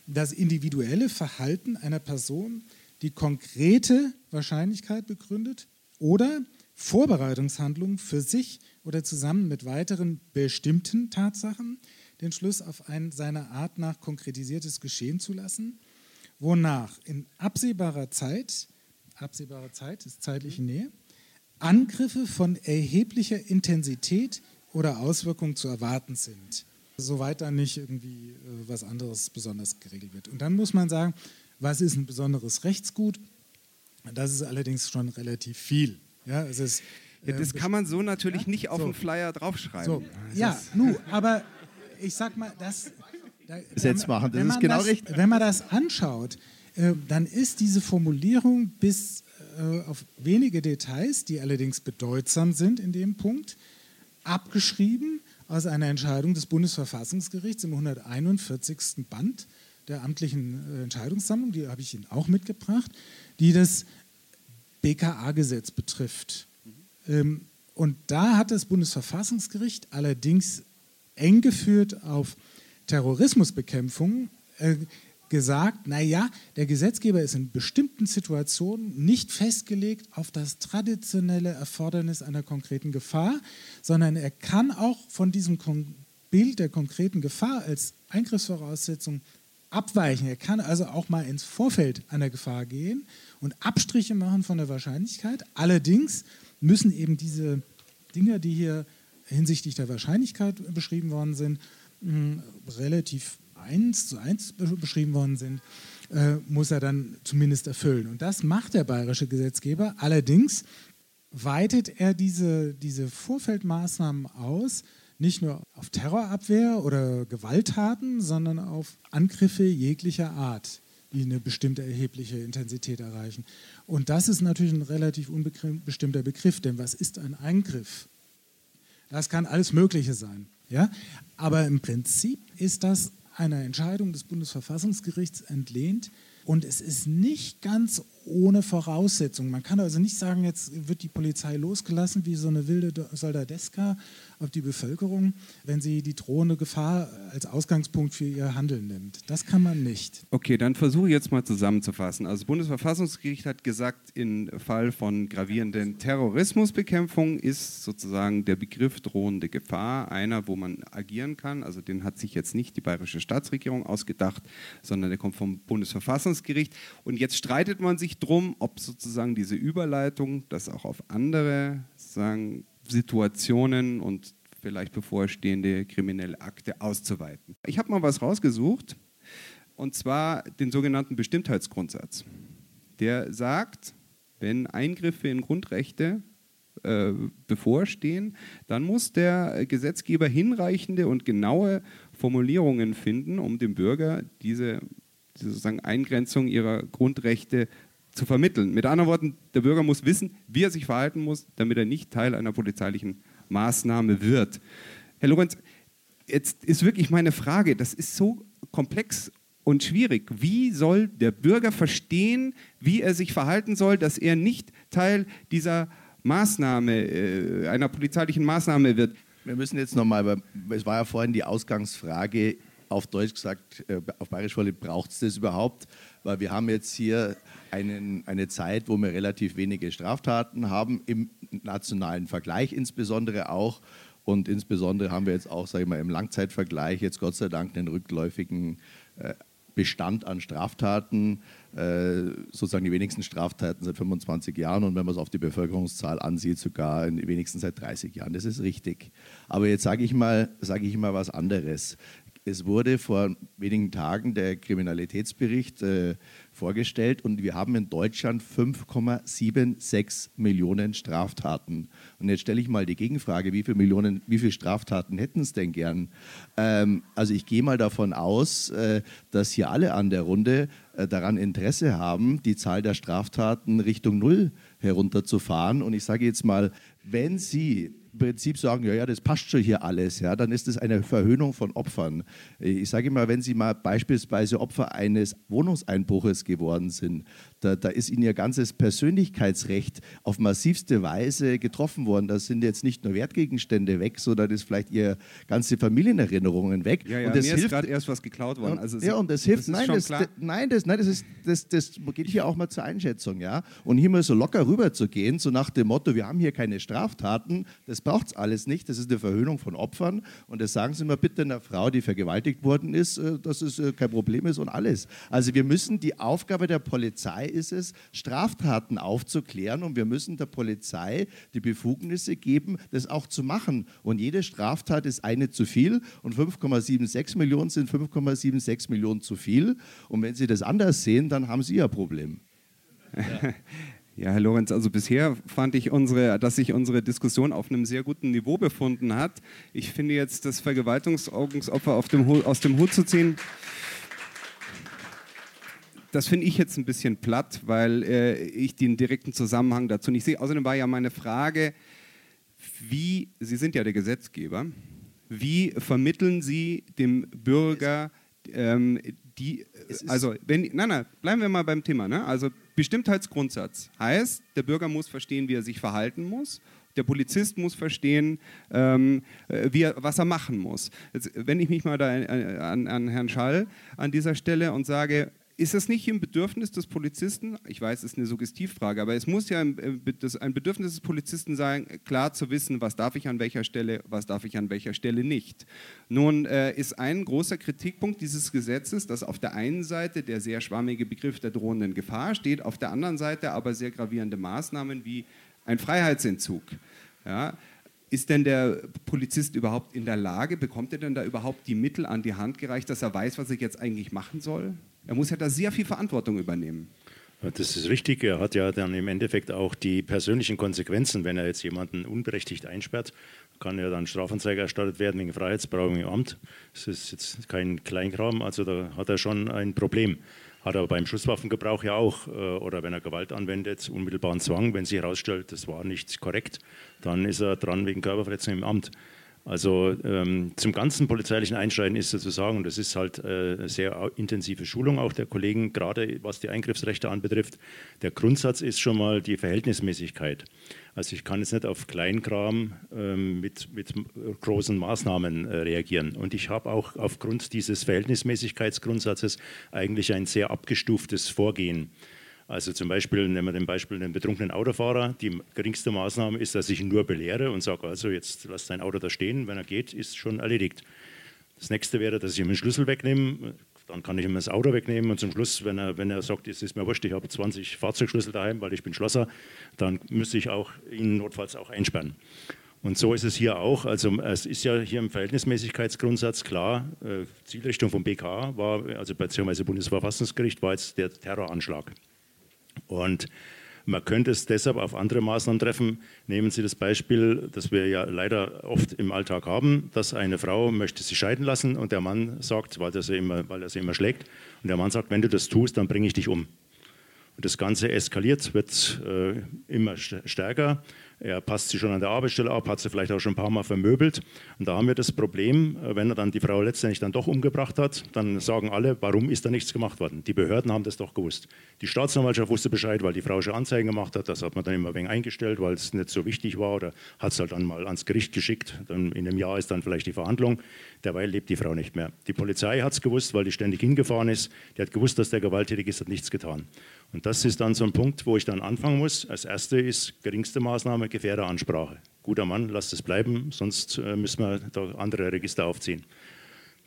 das individuelle Verhalten einer Person die konkrete Wahrscheinlichkeit begründet oder Vorbereitungshandlungen für sich oder zusammen mit weiteren bestimmten Tatsachen den Schluss auf ein seiner Art nach konkretisiertes Geschehen zu lassen, wonach in absehbarer Zeit, absehbarer Zeit ist zeitliche Nähe, Angriffe von erheblicher Intensität oder Auswirkung zu erwarten sind, soweit da nicht irgendwie äh, was anderes besonders geregelt wird. Und dann muss man sagen, was ist ein besonderes Rechtsgut? Das ist allerdings schon relativ viel. Ja, es ist, ja, das äh, kann man so natürlich ja? nicht auf so. einen Flyer draufschreiben. So. Ja, nu, aber ich sag mal, das. Da, Gesetz machen, das ist genau das, richtig. Wenn man das anschaut, äh, dann ist diese Formulierung bis äh, auf wenige Details, die allerdings bedeutsam sind in dem Punkt, abgeschrieben aus einer Entscheidung des Bundesverfassungsgerichts im 141. Band der amtlichen äh, Entscheidungssammlung, die habe ich Ihnen auch mitgebracht, die das BKA-Gesetz betrifft. Mhm. Und da hat das Bundesverfassungsgericht allerdings eng geführt auf Terrorismusbekämpfung äh, gesagt, naja, der Gesetzgeber ist in bestimmten Situationen nicht festgelegt auf das traditionelle Erfordernis einer konkreten Gefahr, sondern er kann auch von diesem Bild der konkreten Gefahr als Eingriffsvoraussetzung abweichen. Er kann also auch mal ins Vorfeld einer Gefahr gehen und Abstriche machen von der Wahrscheinlichkeit. Allerdings müssen eben diese Dinge, die hier hinsichtlich der Wahrscheinlichkeit beschrieben worden sind, relativ eins zu eins beschrieben worden sind, äh, muss er dann zumindest erfüllen. Und das macht der bayerische Gesetzgeber. Allerdings weitet er diese, diese Vorfeldmaßnahmen aus, nicht nur auf Terrorabwehr oder Gewalttaten, sondern auf Angriffe jeglicher Art, die eine bestimmte erhebliche Intensität erreichen. Und das ist natürlich ein relativ unbestimmter Begriff, denn was ist ein Eingriff? Das kann alles Mögliche sein. Ja? Aber im Prinzip ist das einer Entscheidung des Bundesverfassungsgerichts entlehnt, und es ist nicht ganz ohne Voraussetzungen. Man kann also nicht sagen, jetzt wird die Polizei losgelassen wie so eine wilde Soldadeska auf die Bevölkerung, wenn sie die drohende Gefahr als Ausgangspunkt für ihr Handeln nimmt. Das kann man nicht. Okay, dann versuche ich jetzt mal zusammenzufassen. Also das Bundesverfassungsgericht hat gesagt, im Fall von gravierenden Terrorismusbekämpfung ist sozusagen der Begriff drohende Gefahr einer, wo man agieren kann. Also den hat sich jetzt nicht die bayerische Staatsregierung ausgedacht, sondern der kommt vom Bundesverfassungsgericht. Verfassungsgericht. Und jetzt streitet man sich drum, ob sozusagen diese Überleitung, das auch auf andere sagen, Situationen und vielleicht bevorstehende kriminelle Akte auszuweiten. Ich habe mal was rausgesucht, und zwar den sogenannten Bestimmtheitsgrundsatz. Der sagt, wenn Eingriffe in Grundrechte äh, bevorstehen, dann muss der Gesetzgeber hinreichende und genaue Formulierungen finden, um dem Bürger diese sozusagen Eingrenzung ihrer Grundrechte zu vermitteln. Mit anderen Worten, der Bürger muss wissen, wie er sich verhalten muss, damit er nicht Teil einer polizeilichen Maßnahme wird. Herr Lorenz, jetzt ist wirklich meine Frage, das ist so komplex und schwierig. Wie soll der Bürger verstehen, wie er sich verhalten soll, dass er nicht Teil dieser Maßnahme, äh, einer polizeilichen Maßnahme wird? Wir müssen jetzt nochmal, es war ja vorhin die Ausgangsfrage, auf Deutsch gesagt, äh, auf Bayerisch braucht es das überhaupt? Weil wir haben jetzt hier einen, eine Zeit, wo wir relativ wenige Straftaten haben, im nationalen Vergleich insbesondere auch. Und insbesondere haben wir jetzt auch, sage ich mal, im Langzeitvergleich jetzt Gott sei Dank einen rückläufigen äh, Bestand an Straftaten, äh, sozusagen die wenigsten Straftaten seit 25 Jahren und wenn man es auf die Bevölkerungszahl ansieht, sogar wenigstens seit 30 Jahren. Das ist richtig. Aber jetzt sage ich mal, sage ich mal was anderes. Es wurde vor wenigen Tagen der Kriminalitätsbericht äh, vorgestellt und wir haben in Deutschland 5,76 Millionen Straftaten. Und jetzt stelle ich mal die Gegenfrage, wie viele Millionen, wie viele Straftaten hätten es denn gern? Ähm, also ich gehe mal davon aus, äh, dass hier alle an der Runde äh, daran Interesse haben, die Zahl der Straftaten Richtung Null herunterzufahren. Und ich sage jetzt mal, wenn Sie Prinzip sagen, ja, ja, das passt schon hier alles, ja, dann ist das eine Verhöhnung von Opfern. Ich sage immer, wenn Sie mal beispielsweise Opfer eines Wohnungseinbruches geworden sind, da, da, ist ihnen ihr ganzes Persönlichkeitsrecht auf massivste Weise getroffen worden. Da sind jetzt nicht nur Wertgegenstände weg, sondern ist vielleicht ihre ganze Familienerinnerungen weg. Ja, ja, und das mir hilft, ist gerade erst was geklaut worden. Also ja, und das hilft. Das nein, das, das, nein, das, nein, das, ist, das, das geht hier auch mal zur Einschätzung. Ja? Und hier mal so locker rüber zu gehen, so nach dem Motto, wir haben hier keine Straftaten, das braucht es alles nicht. Das ist eine Verhöhnung von Opfern. Und das sagen Sie mal bitte einer Frau, die vergewaltigt worden ist, äh, dass es äh, kein Problem ist und alles. Also wir müssen die Aufgabe der Polizei ist es, Straftaten aufzuklären und wir müssen der Polizei die Befugnisse geben, das auch zu machen. Und jede Straftat ist eine zu viel und 5,76 Millionen sind 5,76 Millionen zu viel. Und wenn Sie das anders sehen, dann haben Sie ja Problem. Ja. Ja, Herr Lorenz, also bisher fand ich, unsere, dass sich unsere Diskussion auf einem sehr guten Niveau befunden hat. Ich finde jetzt, das Vergewaltigungsopfer aus dem Hut zu ziehen, das finde ich jetzt ein bisschen platt, weil äh, ich den direkten Zusammenhang dazu nicht sehe. Außerdem war ja meine Frage, wie, Sie sind ja der Gesetzgeber, wie vermitteln Sie dem Bürger ähm, die, also wenn, nein, nein, bleiben wir mal beim Thema, ne? also Bestimmtheitsgrundsatz heißt, der Bürger muss verstehen, wie er sich verhalten muss der Polizist muss verstehen, ähm, äh, wie er, was er machen muss. Jetzt wende ich mich mal da äh, an, an Herrn Schall an dieser Stelle und sage, ist es nicht ein Bedürfnis des Polizisten? Ich weiß, es ist eine Suggestivfrage, aber es muss ja ein, ein Bedürfnis des Polizisten sein, klar zu wissen, was darf ich an welcher Stelle, was darf ich an welcher Stelle nicht. Nun äh, ist ein großer Kritikpunkt dieses Gesetzes, dass auf der einen Seite der sehr schwammige Begriff der drohenden Gefahr steht, auf der anderen Seite aber sehr gravierende Maßnahmen wie ein Freiheitsentzug. Ja, ist denn der Polizist überhaupt in der Lage, bekommt er denn da überhaupt die Mittel an die Hand gereicht, dass er weiß, was er jetzt eigentlich machen soll? Er muss ja da sehr viel Verantwortung übernehmen. Das ist richtig. Er hat ja dann im Endeffekt auch die persönlichen Konsequenzen. Wenn er jetzt jemanden unberechtigt einsperrt, kann ja dann Strafanzeige erstattet werden wegen Freiheitsberaubung im Amt. Das ist jetzt kein Kleinkram, also da hat er schon ein Problem. Hat er beim Schusswaffengebrauch ja auch, äh, oder wenn er Gewalt anwendet, unmittelbaren Zwang. Wenn sich herausstellt, das war nicht korrekt, dann ist er dran wegen Körperverletzung im Amt. Also ähm, zum ganzen polizeilichen Einschreiten ist zu sagen, und das ist halt äh, sehr intensive Schulung auch der Kollegen, gerade was die Eingriffsrechte anbetrifft. Der Grundsatz ist schon mal die Verhältnismäßigkeit. Also ich kann jetzt nicht auf Kleinkram ähm, mit, mit großen Maßnahmen äh, reagieren. Und ich habe auch aufgrund dieses Verhältnismäßigkeitsgrundsatzes eigentlich ein sehr abgestuftes Vorgehen. Also zum Beispiel, nehmen wir den Beispiel den betrunkenen Autofahrer. Die geringste Maßnahme ist, dass ich ihn nur belehre und sage, also jetzt lass dein Auto da stehen, wenn er geht, ist schon erledigt. Das nächste wäre, dass ich ihm den Schlüssel wegnehme. Dann kann ich ihm das Auto wegnehmen und zum Schluss, wenn er, wenn er sagt, es ist mir wurscht, ich habe 20 Fahrzeugschlüssel daheim, weil ich bin Schlosser, dann müsste ich auch ihn notfalls auch einsperren. Und so ist es hier auch. Also es ist ja hier im Verhältnismäßigkeitsgrundsatz klar, äh, Zielrichtung vom BK war, also beziehungsweise Bundesverfassungsgericht war jetzt der Terroranschlag. Und man könnte es deshalb auf andere Maßnahmen treffen. Nehmen Sie das Beispiel, das wir ja leider oft im Alltag haben, dass eine Frau möchte sich scheiden lassen und der Mann sagt, weil, das immer, weil er sie immer schlägt, und der Mann sagt, wenn du das tust, dann bringe ich dich um. Und das Ganze eskaliert, wird äh, immer stärker. Er passt sie schon an der Arbeitsstelle ab, hat sie vielleicht auch schon ein paar Mal vermöbelt. Und da haben wir das Problem, äh, wenn er dann die Frau letztendlich dann doch umgebracht hat, dann sagen alle, warum ist da nichts gemacht worden? Die Behörden haben das doch gewusst. Die Staatsanwaltschaft wusste Bescheid, weil die Frau schon Anzeigen gemacht hat. Das hat man dann immer wenig eingestellt, weil es nicht so wichtig war oder hat es halt dann mal ans Gericht geschickt. Dann in einem Jahr ist dann vielleicht die Verhandlung. Derweil lebt die Frau nicht mehr. Die Polizei hat es gewusst, weil die ständig hingefahren ist. Die hat gewusst, dass der gewalttätig ist, hat nichts getan. Und das ist dann so ein Punkt, wo ich dann anfangen muss. Als erste ist geringste Maßnahme Gefährderansprache. Guter Mann, lasst es bleiben, sonst äh, müssen wir da andere Register aufziehen.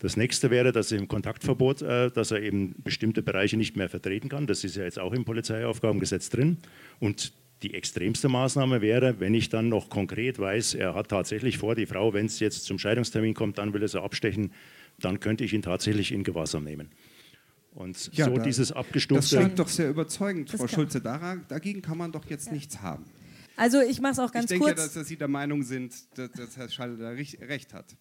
Das nächste wäre, dass im Kontaktverbot, äh, dass er eben bestimmte Bereiche nicht mehr vertreten kann. Das ist ja jetzt auch im Polizeiaufgabengesetz drin. Und die extremste Maßnahme wäre, wenn ich dann noch konkret weiß, er hat tatsächlich vor, die Frau, wenn es jetzt zum Scheidungstermin kommt, dann will er sie abstechen, dann könnte ich ihn tatsächlich in Gewahrsam nehmen. Und ja, so da, dieses abgestufte. Das scheint doch sehr überzeugend, Frau Schulze. Dagegen kann man doch jetzt ja. nichts haben. Also ich mache es auch ganz kurz. Ich denke, kurz. dass, Sie der Meinung sind, dass, dass Herr Schall da recht hat.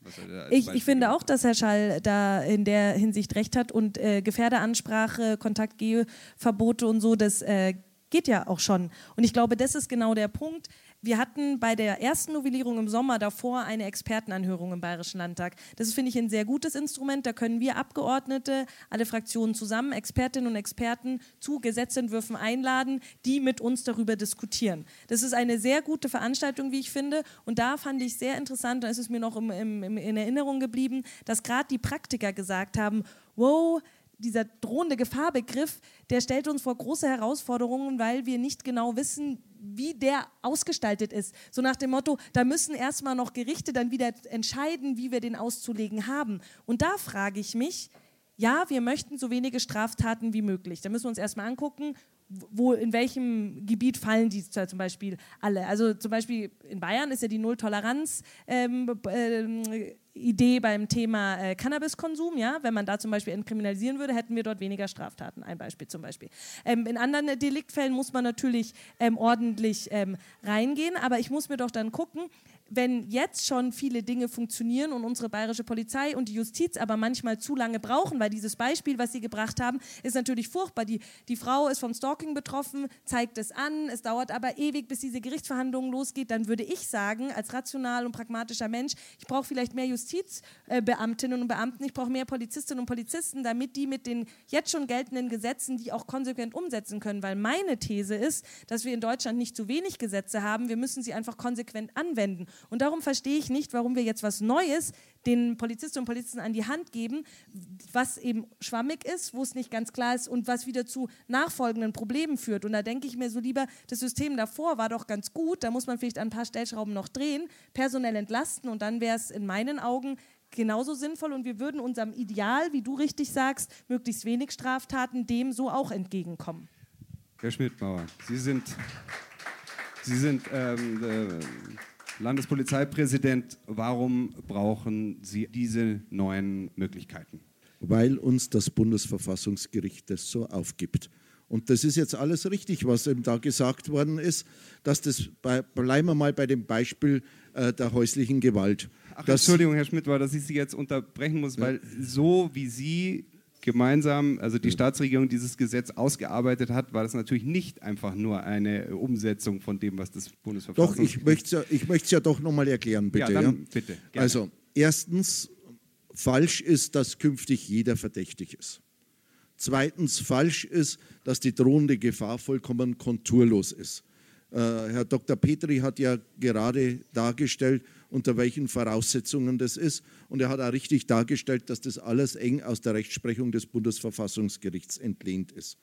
ich, ich finde auch, dass Herr Schall da in der Hinsicht recht hat und äh, Gefährderansprache, Kontaktgeverbote und so, das äh, geht ja auch schon. Und ich glaube, das ist genau der Punkt. Wir hatten bei der ersten Novellierung im Sommer davor eine Expertenanhörung im Bayerischen Landtag. Das finde ich ein sehr gutes Instrument. Da können wir Abgeordnete, alle Fraktionen zusammen, Expertinnen und Experten zu Gesetzentwürfen einladen, die mit uns darüber diskutieren. Das ist eine sehr gute Veranstaltung, wie ich finde. Und da fand ich sehr interessant, ist es mir noch im, im, in Erinnerung geblieben, dass gerade die Praktiker gesagt haben, wow, dieser drohende Gefahrbegriff, der stellt uns vor große Herausforderungen, weil wir nicht genau wissen, wie der ausgestaltet ist. So nach dem Motto, da müssen erstmal noch Gerichte dann wieder entscheiden, wie wir den auszulegen haben. Und da frage ich mich, ja, wir möchten so wenige Straftaten wie möglich. Da müssen wir uns erstmal angucken, wo, in welchem Gebiet fallen die zum Beispiel alle. Also zum Beispiel in Bayern ist ja die Null-Toleranz ähm, äh, Idee beim Thema äh, Cannabiskonsum, ja, wenn man da zum Beispiel entkriminalisieren würde, hätten wir dort weniger Straftaten. Ein Beispiel zum Beispiel. Ähm, in anderen Deliktfällen muss man natürlich ähm, ordentlich ähm, reingehen, aber ich muss mir doch dann gucken, wenn jetzt schon viele Dinge funktionieren und unsere bayerische Polizei und die Justiz aber manchmal zu lange brauchen, weil dieses Beispiel, was Sie gebracht haben, ist natürlich furchtbar. Die, die Frau ist vom Stalking betroffen, zeigt es an, es dauert aber ewig, bis diese Gerichtsverhandlung losgeht, dann würde ich sagen, als rational und pragmatischer Mensch, ich brauche vielleicht mehr Justizbeamtinnen und Beamten, ich brauche mehr Polizistinnen und Polizisten, damit die mit den jetzt schon geltenden Gesetzen die auch konsequent umsetzen können, weil meine These ist, dass wir in Deutschland nicht zu wenig Gesetze haben, wir müssen sie einfach konsequent anwenden. Und darum verstehe ich nicht, warum wir jetzt was Neues den Polizistinnen und Polizisten an die Hand geben, was eben schwammig ist, wo es nicht ganz klar ist und was wieder zu nachfolgenden Problemen führt. Und da denke ich mir so lieber, das System davor war doch ganz gut, da muss man vielleicht ein paar Stellschrauben noch drehen, personell entlasten und dann wäre es in meinen Augen genauso sinnvoll und wir würden unserem Ideal, wie du richtig sagst, möglichst wenig Straftaten, dem so auch entgegenkommen. Herr Schmidtbauer, Sie sind, Sie sind ähm, äh, Landespolizeipräsident, warum brauchen Sie diese neuen Möglichkeiten? Weil uns das Bundesverfassungsgericht das so aufgibt. Und das ist jetzt alles richtig, was eben da gesagt worden ist, dass das, bei, bleiben wir mal bei dem Beispiel äh, der häuslichen Gewalt. Ach, Entschuldigung, Herr Schmidt, weil dass ich Sie jetzt unterbrechen muss, weil so wie Sie gemeinsam, also die Staatsregierung dieses Gesetz ausgearbeitet hat, war das natürlich nicht einfach nur eine Umsetzung von dem, was das Bundesverfassungsgericht... Doch, ich möchte es ja, ich möchte ja doch nochmal erklären, bitte. Ja, dann ja? bitte. Gerne. Also, erstens, falsch ist, dass künftig jeder verdächtig ist. Zweitens, falsch ist, dass die drohende Gefahr vollkommen konturlos ist. Äh, Herr Dr. Petri hat ja gerade dargestellt, unter welchen Voraussetzungen das ist. Und er hat auch richtig dargestellt, dass das alles eng aus der Rechtsprechung des Bundesverfassungsgerichts entlehnt ist.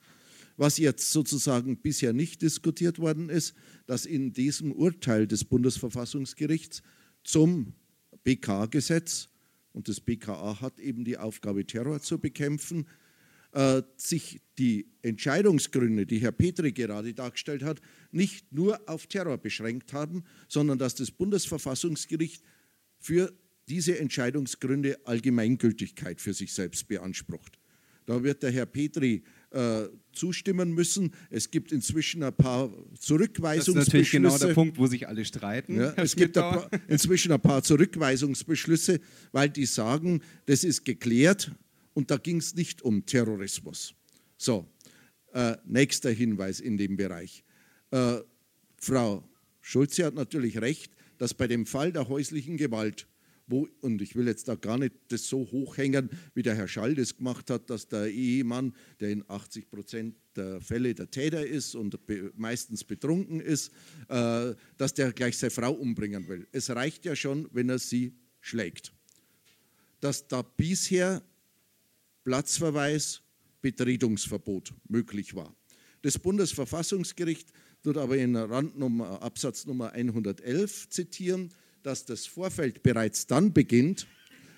Was jetzt sozusagen bisher nicht diskutiert worden ist, dass in diesem Urteil des Bundesverfassungsgerichts zum BK-Gesetz, und das BKA hat eben die Aufgabe, Terror zu bekämpfen, äh, sich die Entscheidungsgründe, die Herr Petri gerade dargestellt hat, nicht nur auf Terror beschränkt haben, sondern dass das Bundesverfassungsgericht für diese Entscheidungsgründe Allgemeingültigkeit für sich selbst beansprucht. Da wird der Herr Petri äh, zustimmen müssen. Es gibt inzwischen ein paar Zurückweisungsbeschlüsse. Das ist natürlich genau der Punkt, wo sich alle streiten. Ja, es gibt ein paar, inzwischen ein paar Zurückweisungsbeschlüsse, weil die sagen, das ist geklärt, und da ging es nicht um Terrorismus. So, äh, nächster Hinweis in dem Bereich. Äh, Frau Schulze hat natürlich recht, dass bei dem Fall der häuslichen Gewalt, wo, und ich will jetzt da gar nicht das so hochhängen, wie der Herr Schall das gemacht hat, dass der Ehemann, der in 80 Prozent der Fälle der Täter ist und be meistens betrunken ist, äh, dass der gleich seine Frau umbringen will. Es reicht ja schon, wenn er sie schlägt. Dass da bisher Platzverweis, Betretungsverbot möglich war. Das Bundesverfassungsgericht wird aber in Randnummer, Absatznummer 111 zitieren, dass das Vorfeld bereits dann beginnt,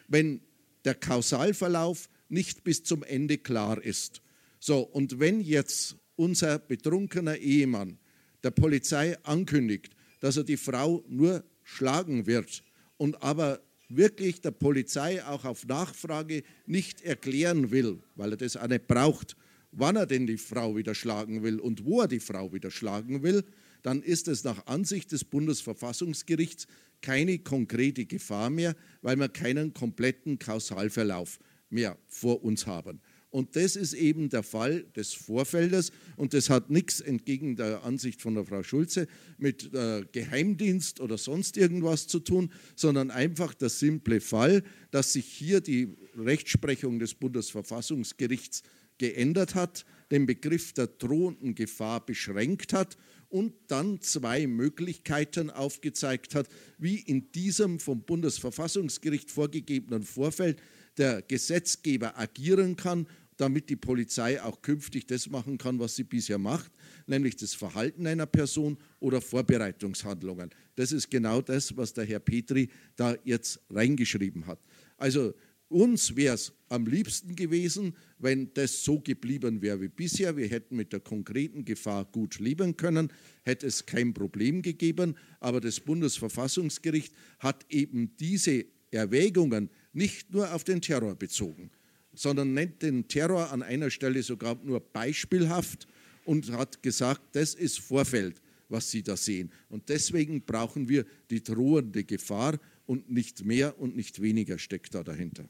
wenn der Kausalverlauf nicht bis zum Ende klar ist. So, und wenn jetzt unser betrunkener Ehemann der Polizei ankündigt, dass er die Frau nur schlagen wird und aber wirklich der Polizei auch auf Nachfrage nicht erklären will, weil er das auch nicht braucht, wann er denn die Frau wieder schlagen will und wo er die Frau wieder schlagen will, dann ist es nach Ansicht des Bundesverfassungsgerichts keine konkrete Gefahr mehr, weil wir keinen kompletten Kausalverlauf mehr vor uns haben. Und das ist eben der Fall des Vorfeldes. Und das hat nichts entgegen der Ansicht von der Frau Schulze mit äh, Geheimdienst oder sonst irgendwas zu tun, sondern einfach der simple Fall, dass sich hier die Rechtsprechung des Bundesverfassungsgerichts geändert hat, den Begriff der drohenden Gefahr beschränkt hat und dann zwei Möglichkeiten aufgezeigt hat, wie in diesem vom Bundesverfassungsgericht vorgegebenen Vorfeld der Gesetzgeber agieren kann, damit die Polizei auch künftig das machen kann, was sie bisher macht, nämlich das Verhalten einer Person oder Vorbereitungshandlungen. Das ist genau das, was der Herr Petri da jetzt reingeschrieben hat. Also uns wäre es am liebsten gewesen, wenn das so geblieben wäre wie bisher. Wir hätten mit der konkreten Gefahr gut leben können, hätte es kein Problem gegeben. Aber das Bundesverfassungsgericht hat eben diese Erwägungen nicht nur auf den Terror bezogen, sondern nennt den Terror an einer Stelle sogar nur beispielhaft und hat gesagt, das ist Vorfeld, was Sie da sehen. Und deswegen brauchen wir die drohende Gefahr und nicht mehr und nicht weniger steckt da dahinter.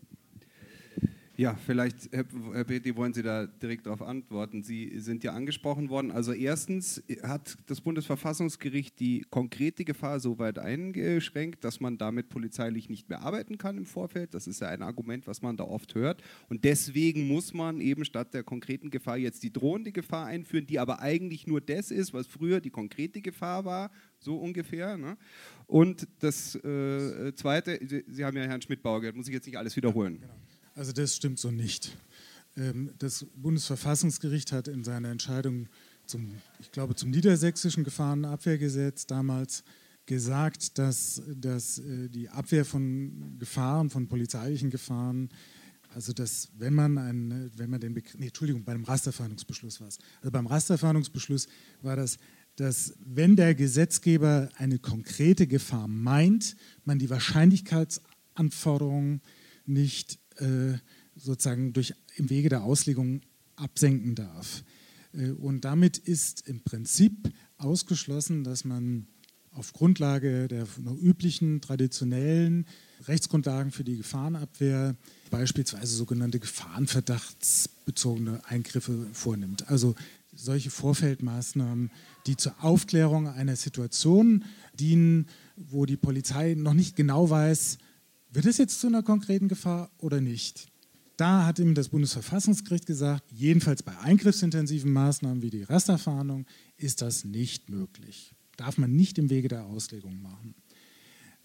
Ja, vielleicht, Herr, Herr wollen Sie da direkt darauf antworten. Sie sind ja angesprochen worden. Also erstens hat das Bundesverfassungsgericht die konkrete Gefahr so weit eingeschränkt, dass man damit polizeilich nicht mehr arbeiten kann im Vorfeld. Das ist ja ein Argument, was man da oft hört. Und deswegen muss man eben statt der konkreten Gefahr jetzt die drohende Gefahr einführen, die aber eigentlich nur das ist, was früher die konkrete Gefahr war, so ungefähr. Ne? Und das äh, Zweite, Sie, Sie, haben ja Herrn Schmidt-Bauer gehört, muss ich jetzt nicht alles wiederholen. Genau. Also das stimmt so nicht. Ähm, das Bundesverfassungsgericht hat in seiner Entscheidung zum, ich glaube, zum niedersächsischen Gefahrenabwehrgesetz damals gesagt, dass, dass äh, die Abwehr von Gefahren, von polizeilichen Gefahren, also dass wenn man, ein, wenn man den, Be nee, Entschuldigung, beim Rasterfahndungsbeschluss war es. Also beim Rasterfahndungsbeschluss war das, dass wenn der Gesetzgeber eine konkrete Gefahr meint, man die Wahrscheinlichkeitsanforderungen nicht sozusagen durch, im Wege der Auslegung absenken darf. Äh, und damit ist im Prinzip ausgeschlossen, dass man auf Grundlage der üblichen traditionellen Rechtsgrundlagen für die Gefahrenabwehr beispielsweise sogenannte gefahrenverdachtsbezogene Eingriffe vornimmt. Also solche Vorfeldmaßnahmen, die zur Aufklärung einer Situation dienen, wo die Polizei noch nicht genau weiß, wird es jetzt zu einer konkreten Gefahr oder nicht? Da hat ihm das Bundesverfassungsgericht gesagt, jedenfalls bei eingriffsintensiven Maßnahmen wie die Rasterfahndung ist das nicht möglich. Darf man nicht im Wege der Auslegung machen.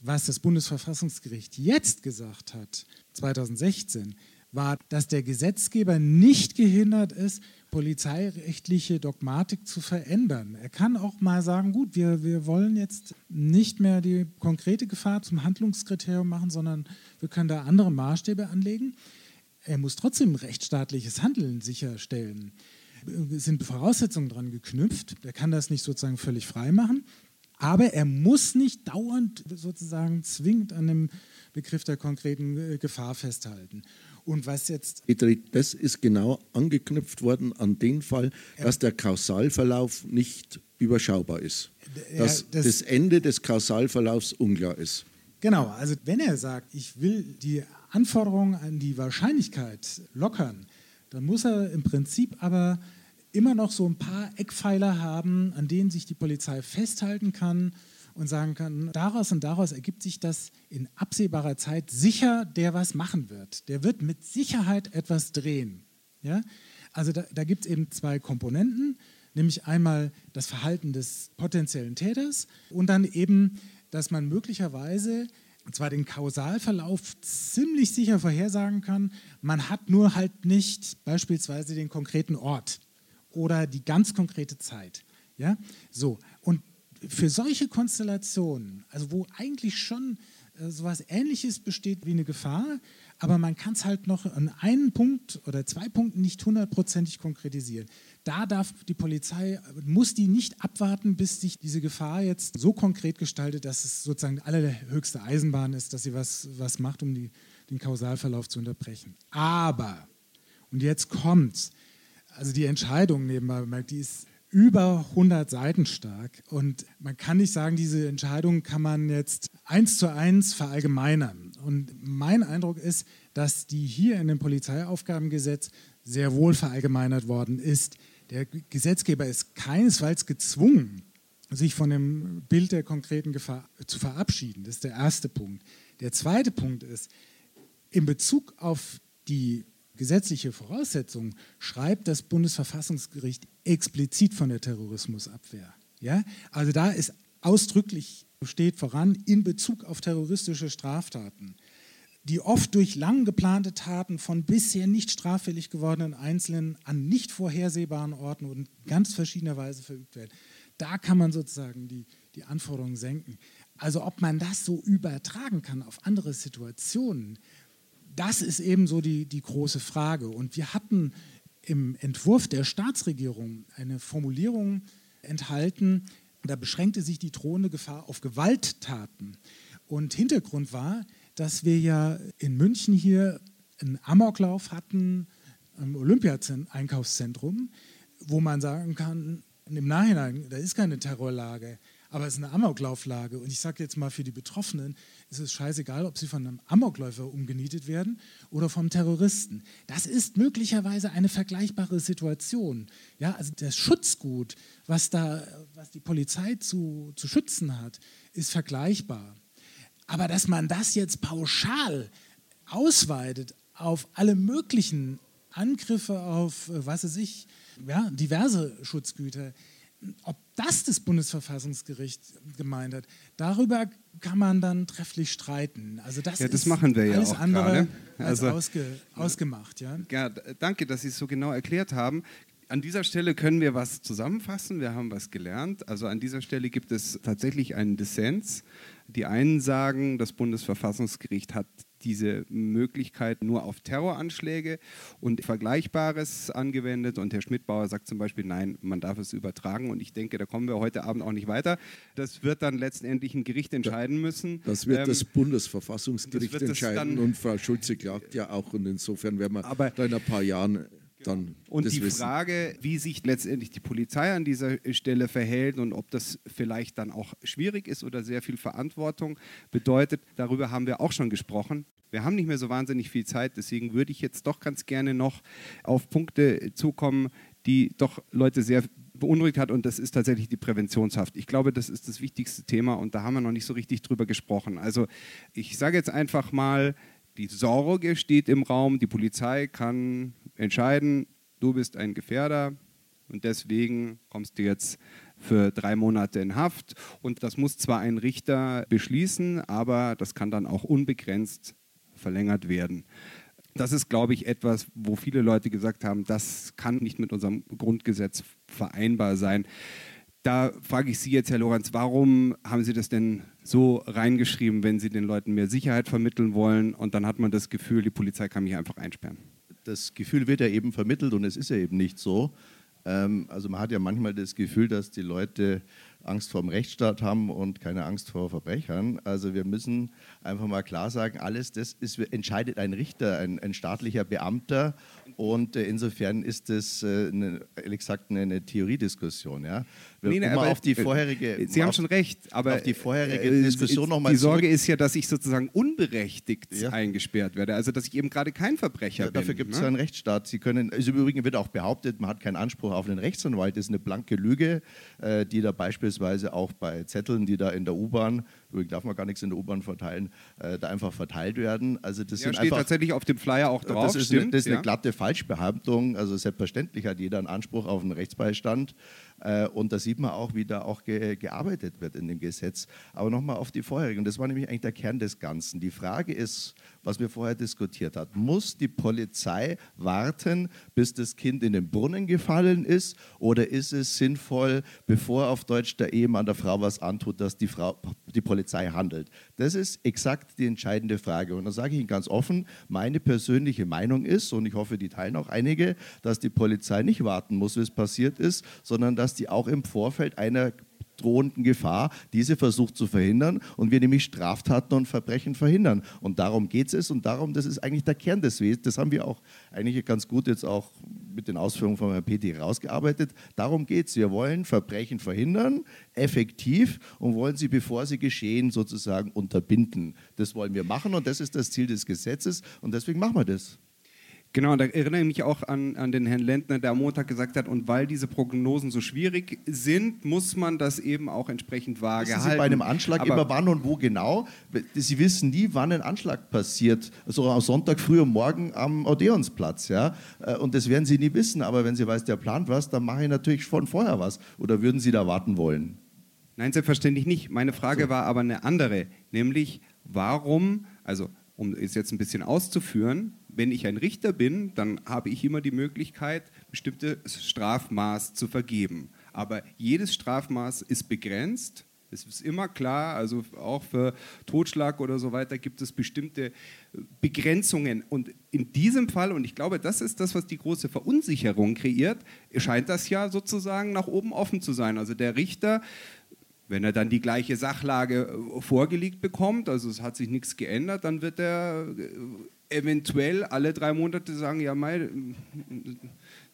Was das Bundesverfassungsgericht jetzt gesagt hat, 2016, war, dass der Gesetzgeber nicht gehindert ist, polizeirechtliche Dogmatik zu verändern. Er kann auch mal sagen, gut, wir, wir wollen jetzt nicht mehr die konkrete Gefahr zum Handlungskriterium machen, sondern wir können da andere Maßstäbe anlegen. Er muss trotzdem rechtsstaatliches Handeln sicherstellen. Es sind Voraussetzungen dran geknüpft. Er kann das nicht sozusagen völlig frei machen. Aber er muss nicht dauernd sozusagen zwingend an dem Begriff der konkreten äh, Gefahr festhalten. Und was jetzt. Das ist genau angeknüpft worden an den Fall, dass der Kausalverlauf nicht überschaubar ist. Dass das, das Ende des Kausalverlaufs unklar ist. Genau, also wenn er sagt, ich will die Anforderungen an die Wahrscheinlichkeit lockern, dann muss er im Prinzip aber immer noch so ein paar Eckpfeiler haben, an denen sich die Polizei festhalten kann und sagen kann, daraus und daraus ergibt sich das in absehbarer Zeit sicher, der was machen wird. Der wird mit Sicherheit etwas drehen. Ja? Also da, da gibt es eben zwei Komponenten, nämlich einmal das Verhalten des potenziellen Täters und dann eben, dass man möglicherweise zwar den Kausalverlauf ziemlich sicher vorhersagen kann, man hat nur halt nicht beispielsweise den konkreten Ort oder die ganz konkrete Zeit. Ja? So, und für solche Konstellationen, also wo eigentlich schon äh, sowas Ähnliches besteht wie eine Gefahr, aber man kann es halt noch an einen Punkt oder zwei Punkten nicht hundertprozentig konkretisieren. Da darf die Polizei, muss die nicht abwarten, bis sich diese Gefahr jetzt so konkret gestaltet, dass es sozusagen allerhöchste Eisenbahn ist, dass sie was, was macht, um die, den Kausalverlauf zu unterbrechen. Aber, und jetzt kommt's, also die Entscheidung nebenbei, die ist über 100 Seiten stark. Und man kann nicht sagen, diese Entscheidung kann man jetzt eins zu eins verallgemeinern. Und mein Eindruck ist, dass die hier in dem Polizeiaufgabengesetz sehr wohl verallgemeinert worden ist. Der Gesetzgeber ist keinesfalls gezwungen, sich von dem Bild der konkreten Gefahr zu verabschieden. Das ist der erste Punkt. Der zweite Punkt ist, in Bezug auf die gesetzliche Voraussetzung schreibt das Bundesverfassungsgericht explizit von der Terrorismusabwehr. Ja? Also da ist ausdrücklich steht voran in Bezug auf terroristische Straftaten, die oft durch lang geplante Taten von bisher nicht straffällig gewordenen Einzelnen an nicht vorhersehbaren Orten und ganz verschiedener Weise verübt werden. Da kann man sozusagen die, die Anforderungen senken. Also ob man das so übertragen kann auf andere Situationen, das ist eben so die, die große Frage. Und wir hatten im Entwurf der Staatsregierung eine Formulierung enthalten, da beschränkte sich die drohende Gefahr auf Gewalttaten. Und Hintergrund war, dass wir ja in München hier einen Amoklauf hatten im Olympia-Einkaufszentrum, wo man sagen kann, im Nachhinein, da ist keine Terrorlage, aber es ist eine Amoklauflage. Und ich sage jetzt mal für die Betroffenen, ist es scheißegal, ob sie von einem Amokläufer umgenietet werden oder vom Terroristen. Das ist möglicherweise eine vergleichbare Situation. Ja, also das Schutzgut, was, da, was die Polizei zu, zu schützen hat, ist vergleichbar. Aber dass man das jetzt pauschal ausweitet auf alle möglichen Angriffe auf, äh, was weiß ich, ja, diverse Schutzgüter, ob das das Bundesverfassungsgericht gemeint hat, darüber kann man dann trefflich streiten. Also das, ja, das ist machen wir ja alles auch andere gerade. als Also- ausge, ausgemacht. Ja? Ja, danke, dass Sie es so genau erklärt haben. An dieser Stelle können wir was zusammenfassen. Wir haben was gelernt. Also an dieser Stelle gibt es tatsächlich einen Dissens. Die einen sagen, das Bundesverfassungsgericht hat diese Möglichkeit nur auf Terroranschläge und Vergleichbares angewendet. Und Herr Schmidbauer sagt zum Beispiel, nein, man darf es übertragen. Und ich denke, da kommen wir heute Abend auch nicht weiter. Das wird dann letztendlich ein Gericht entscheiden müssen. Das wird Ähm, das Bundesverfassungsgericht das wird das entscheiden dann- und Frau Schulze klagt ja auch und insofern werden wir Aber- da in ein paar Jahren dann Und die wissen. Frage, wie sich letztendlich die Polizei an dieser Stelle verhält und ob das vielleicht dann auch schwierig ist oder sehr viel Verantwortung bedeutet, darüber haben wir auch schon gesprochen. Wir haben nicht mehr so wahnsinnig viel Zeit, deswegen würde ich jetzt doch ganz gerne noch auf Punkte zukommen, die doch Leute sehr beunruhigt hat und das ist tatsächlich die Präventionshaft. Ich glaube, das ist das wichtigste Thema und da haben wir noch nicht so richtig drüber gesprochen. Also ich sage jetzt einfach mal, die Sorge steht im Raum, die Polizei kann entscheiden, du bist ein Gefährder und deswegen kommst du jetzt für drei Monate in Haft. Und das muss zwar ein Richter beschließen, aber das kann dann auch unbegrenzt verlängert werden. Das ist, glaube ich, etwas, wo viele Leute gesagt haben, das kann nicht mit unserem Grundgesetz vereinbar sein. Da frage ich Sie jetzt, Herr Lorenz, warum haben Sie das denn so reingeschrieben, wenn Sie den Leuten mehr Sicherheit vermitteln wollen und dann hat man das Gefühl, die Polizei kann mich einfach einsperren? Das Gefühl wird ja eben vermittelt und es ist ja eben nicht so. Ähm, also man hat ja manchmal das Gefühl, dass die Leute Angst vor dem Rechtsstaat haben und keine Angst vor Verbrechern. Also wir müssen einfach mal klar sagen, alles das ist, entscheidet ein Richter, ein, ein staatlicher Beamter und äh, insofern ist das äh, eine, gesagt eine, eine Theoriediskussion. Ja? Nee, nee, aber, auf die äh, vorherige, Sie haben schon recht, aber auf die vorherige äh, Diskussion noch mal Die Sorge zurück- ist ja, dass ich sozusagen unberechtigt Ja. eingesperrt werde, also dass ich eben gerade kein Verbrecher Ja, dafür bin. gibt es ne? ja einen Rechtsstaat. Sie können, also im Übrigen wird auch behauptet, man hat keinen Anspruch auf einen Rechtsanwalt. Das ist eine blanke Lüge, äh, die da beispielsweise auch bei Zetteln, die da in der U-Bahn, übrigens darf man gar nichts in der U-Bahn verteilen, äh, da einfach verteilt werden. Also das Ja, sind steht einfach, tatsächlich auf dem Flyer auch drauf. das ist, eine, stimmt, das ist eine ja. glatte Falschbehauptung. Also selbstverständlich hat jeder einen Anspruch auf einen Rechtsbeistand. Äh, Und da sieht man auch, wie da auch ge gearbeitet wird in dem Gesetz. Aber nochmal auf die vorherigen. Das war nämlich eigentlich der Kern des Ganzen. Die Frage ist, was wir vorher diskutiert haben. Muss die Polizei warten, bis das Kind in den Brunnen gefallen ist? Oder ist es sinnvoll, bevor auf Deutsch der Ehemann der Frau was antut, dass die, Frau, die Polizei handelt? Das ist exakt die entscheidende Frage. Und da sage ich Ihnen ganz offen, meine persönliche Meinung ist, und ich hoffe, die teilen auch einige, dass die Polizei nicht warten muss, bis es passiert ist, sondern dass die auch im Vorfeld einer drohenden Gefahr diese versucht zu verhindern und wir nämlich Straftaten und Verbrechen verhindern. Und darum geht es und darum, das ist eigentlich der Kern des Wesens. Das haben wir auch eigentlich ganz gut jetzt auch mit den Ausführungen von Herrn Petty rausgearbeitet. Darum geht es. Wir wollen Verbrechen verhindern, effektiv und wollen sie, bevor sie geschehen, sozusagen unterbinden. Das wollen wir machen und das ist das Ziel des Gesetzes und deswegen machen wir das. Genau, da erinnere ich mich auch an, an den Herrn Lentner, der am Montag gesagt hat, und weil diese Prognosen so schwierig sind, muss man das eben auch entsprechend vage Wissen halten. Sie bei einem Anschlag Aber immer wann und wo genau? Sie wissen nie, wann ein Anschlag passiert. So am Sonntag früh am Morgen am Odeonsplatz. Ja? Äh, Und das werden Sie nie wissen. Aber wenn Sie weiß, der plant was, dann mache ich natürlich schon vorher was. Oder würden Sie da warten wollen? Nein, selbstverständlich nicht. Meine Frage war aber eine andere, nämlich warum, also um es jetzt ein bisschen auszuführen, wenn ich ein Richter bin, dann habe ich immer die Möglichkeit, bestimmtes Strafmaß zu vergeben. Aber jedes Strafmaß ist begrenzt. Es ist immer klar, also auch für Totschlag oder so weiter gibt es bestimmte Begrenzungen. Und in diesem Fall, und ich glaube, das ist das, was die große Verunsicherung kreiert, scheint das ja sozusagen nach oben offen zu sein. Also der Richter wenn er dann die gleiche Sachlage äh, vorgelegt bekommt, also es hat sich nichts geändert, dann wird er äh, eventuell alle drei Monate sagen, ja, mei,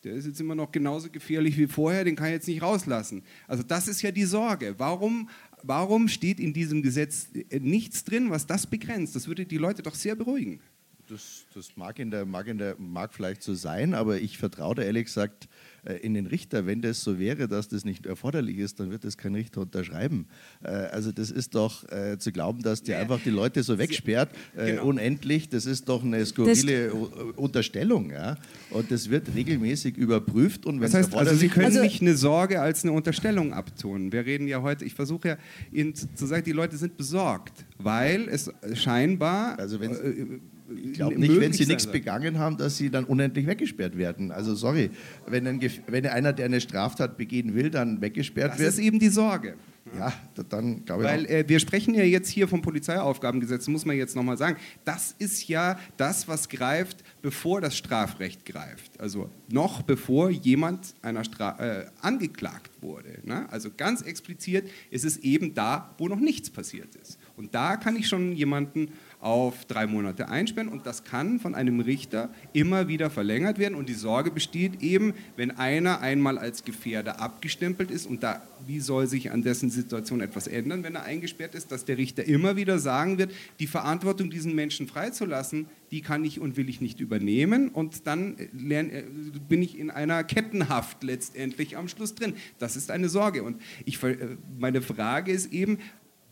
der ist jetzt immer noch genauso gefährlich wie vorher, den kann ich jetzt nicht rauslassen. Also das ist ja die Sorge. Warum, warum steht in diesem Gesetz äh, nichts drin, was das begrenzt? Das würde die Leute doch sehr beruhigen. Das, das mag, in der, mag, in der, mag vielleicht so sein, aber ich vertraue da ehrlich gesagt äh, in den Richter. Wenn das so wäre, dass das nicht erforderlich ist, dann wird das kein Richter unterschreiben. Äh, Also das ist doch äh, zu glauben, dass der einfach die Leute so wegsperrt, Genau. unendlich, das ist doch eine skurrile U- Unterstellung. Ja? Und das wird regelmäßig überprüft. Und wenn Das heißt, also Sie können Also- nicht eine Sorge als eine Unterstellung abtun. Wir reden ja heute, ich versuche ja Ihnen zu sagen, die Leute sind besorgt, weil es scheinbar Also wenn- Ich glaube nicht, wenn sie sein nichts soll. begangen haben, dass sie dann unendlich weggesperrt werden. Also sorry, wenn, ein, wenn einer, der eine Straftat begehen will, dann weggesperrt Das wird, ist eben die Sorge. ja, da- dann glaube ich Weil auch. äh, wir sprechen ja jetzt hier vom Polizeiaufgabengesetz, muss man jetzt nochmal sagen. Das ist ja das, was greift, bevor das Strafrecht greift. Also noch bevor jemand einer Stra äh, angeklagt wurde. Ne? Also ganz explizit ist es eben da, wo noch nichts passiert ist. Und da kann ich schon jemanden auf drei Monate einsperren. Und das kann von einem Richter immer wieder verlängert werden. Und die Sorge besteht eben, wenn einer einmal als Gefährder abgestempelt ist. Und da, wie soll sich an dessen Situation etwas ändern, wenn er eingesperrt ist, dass der Richter immer wieder sagen wird, die Verantwortung, diesen Menschen freizulassen, die kann ich und will ich nicht übernehmen. Und dann äh, äh, bin ich in einer Kettenhaft letztendlich am Schluss drin. Das ist eine Sorge. Und ich, äh, meine Frage ist eben,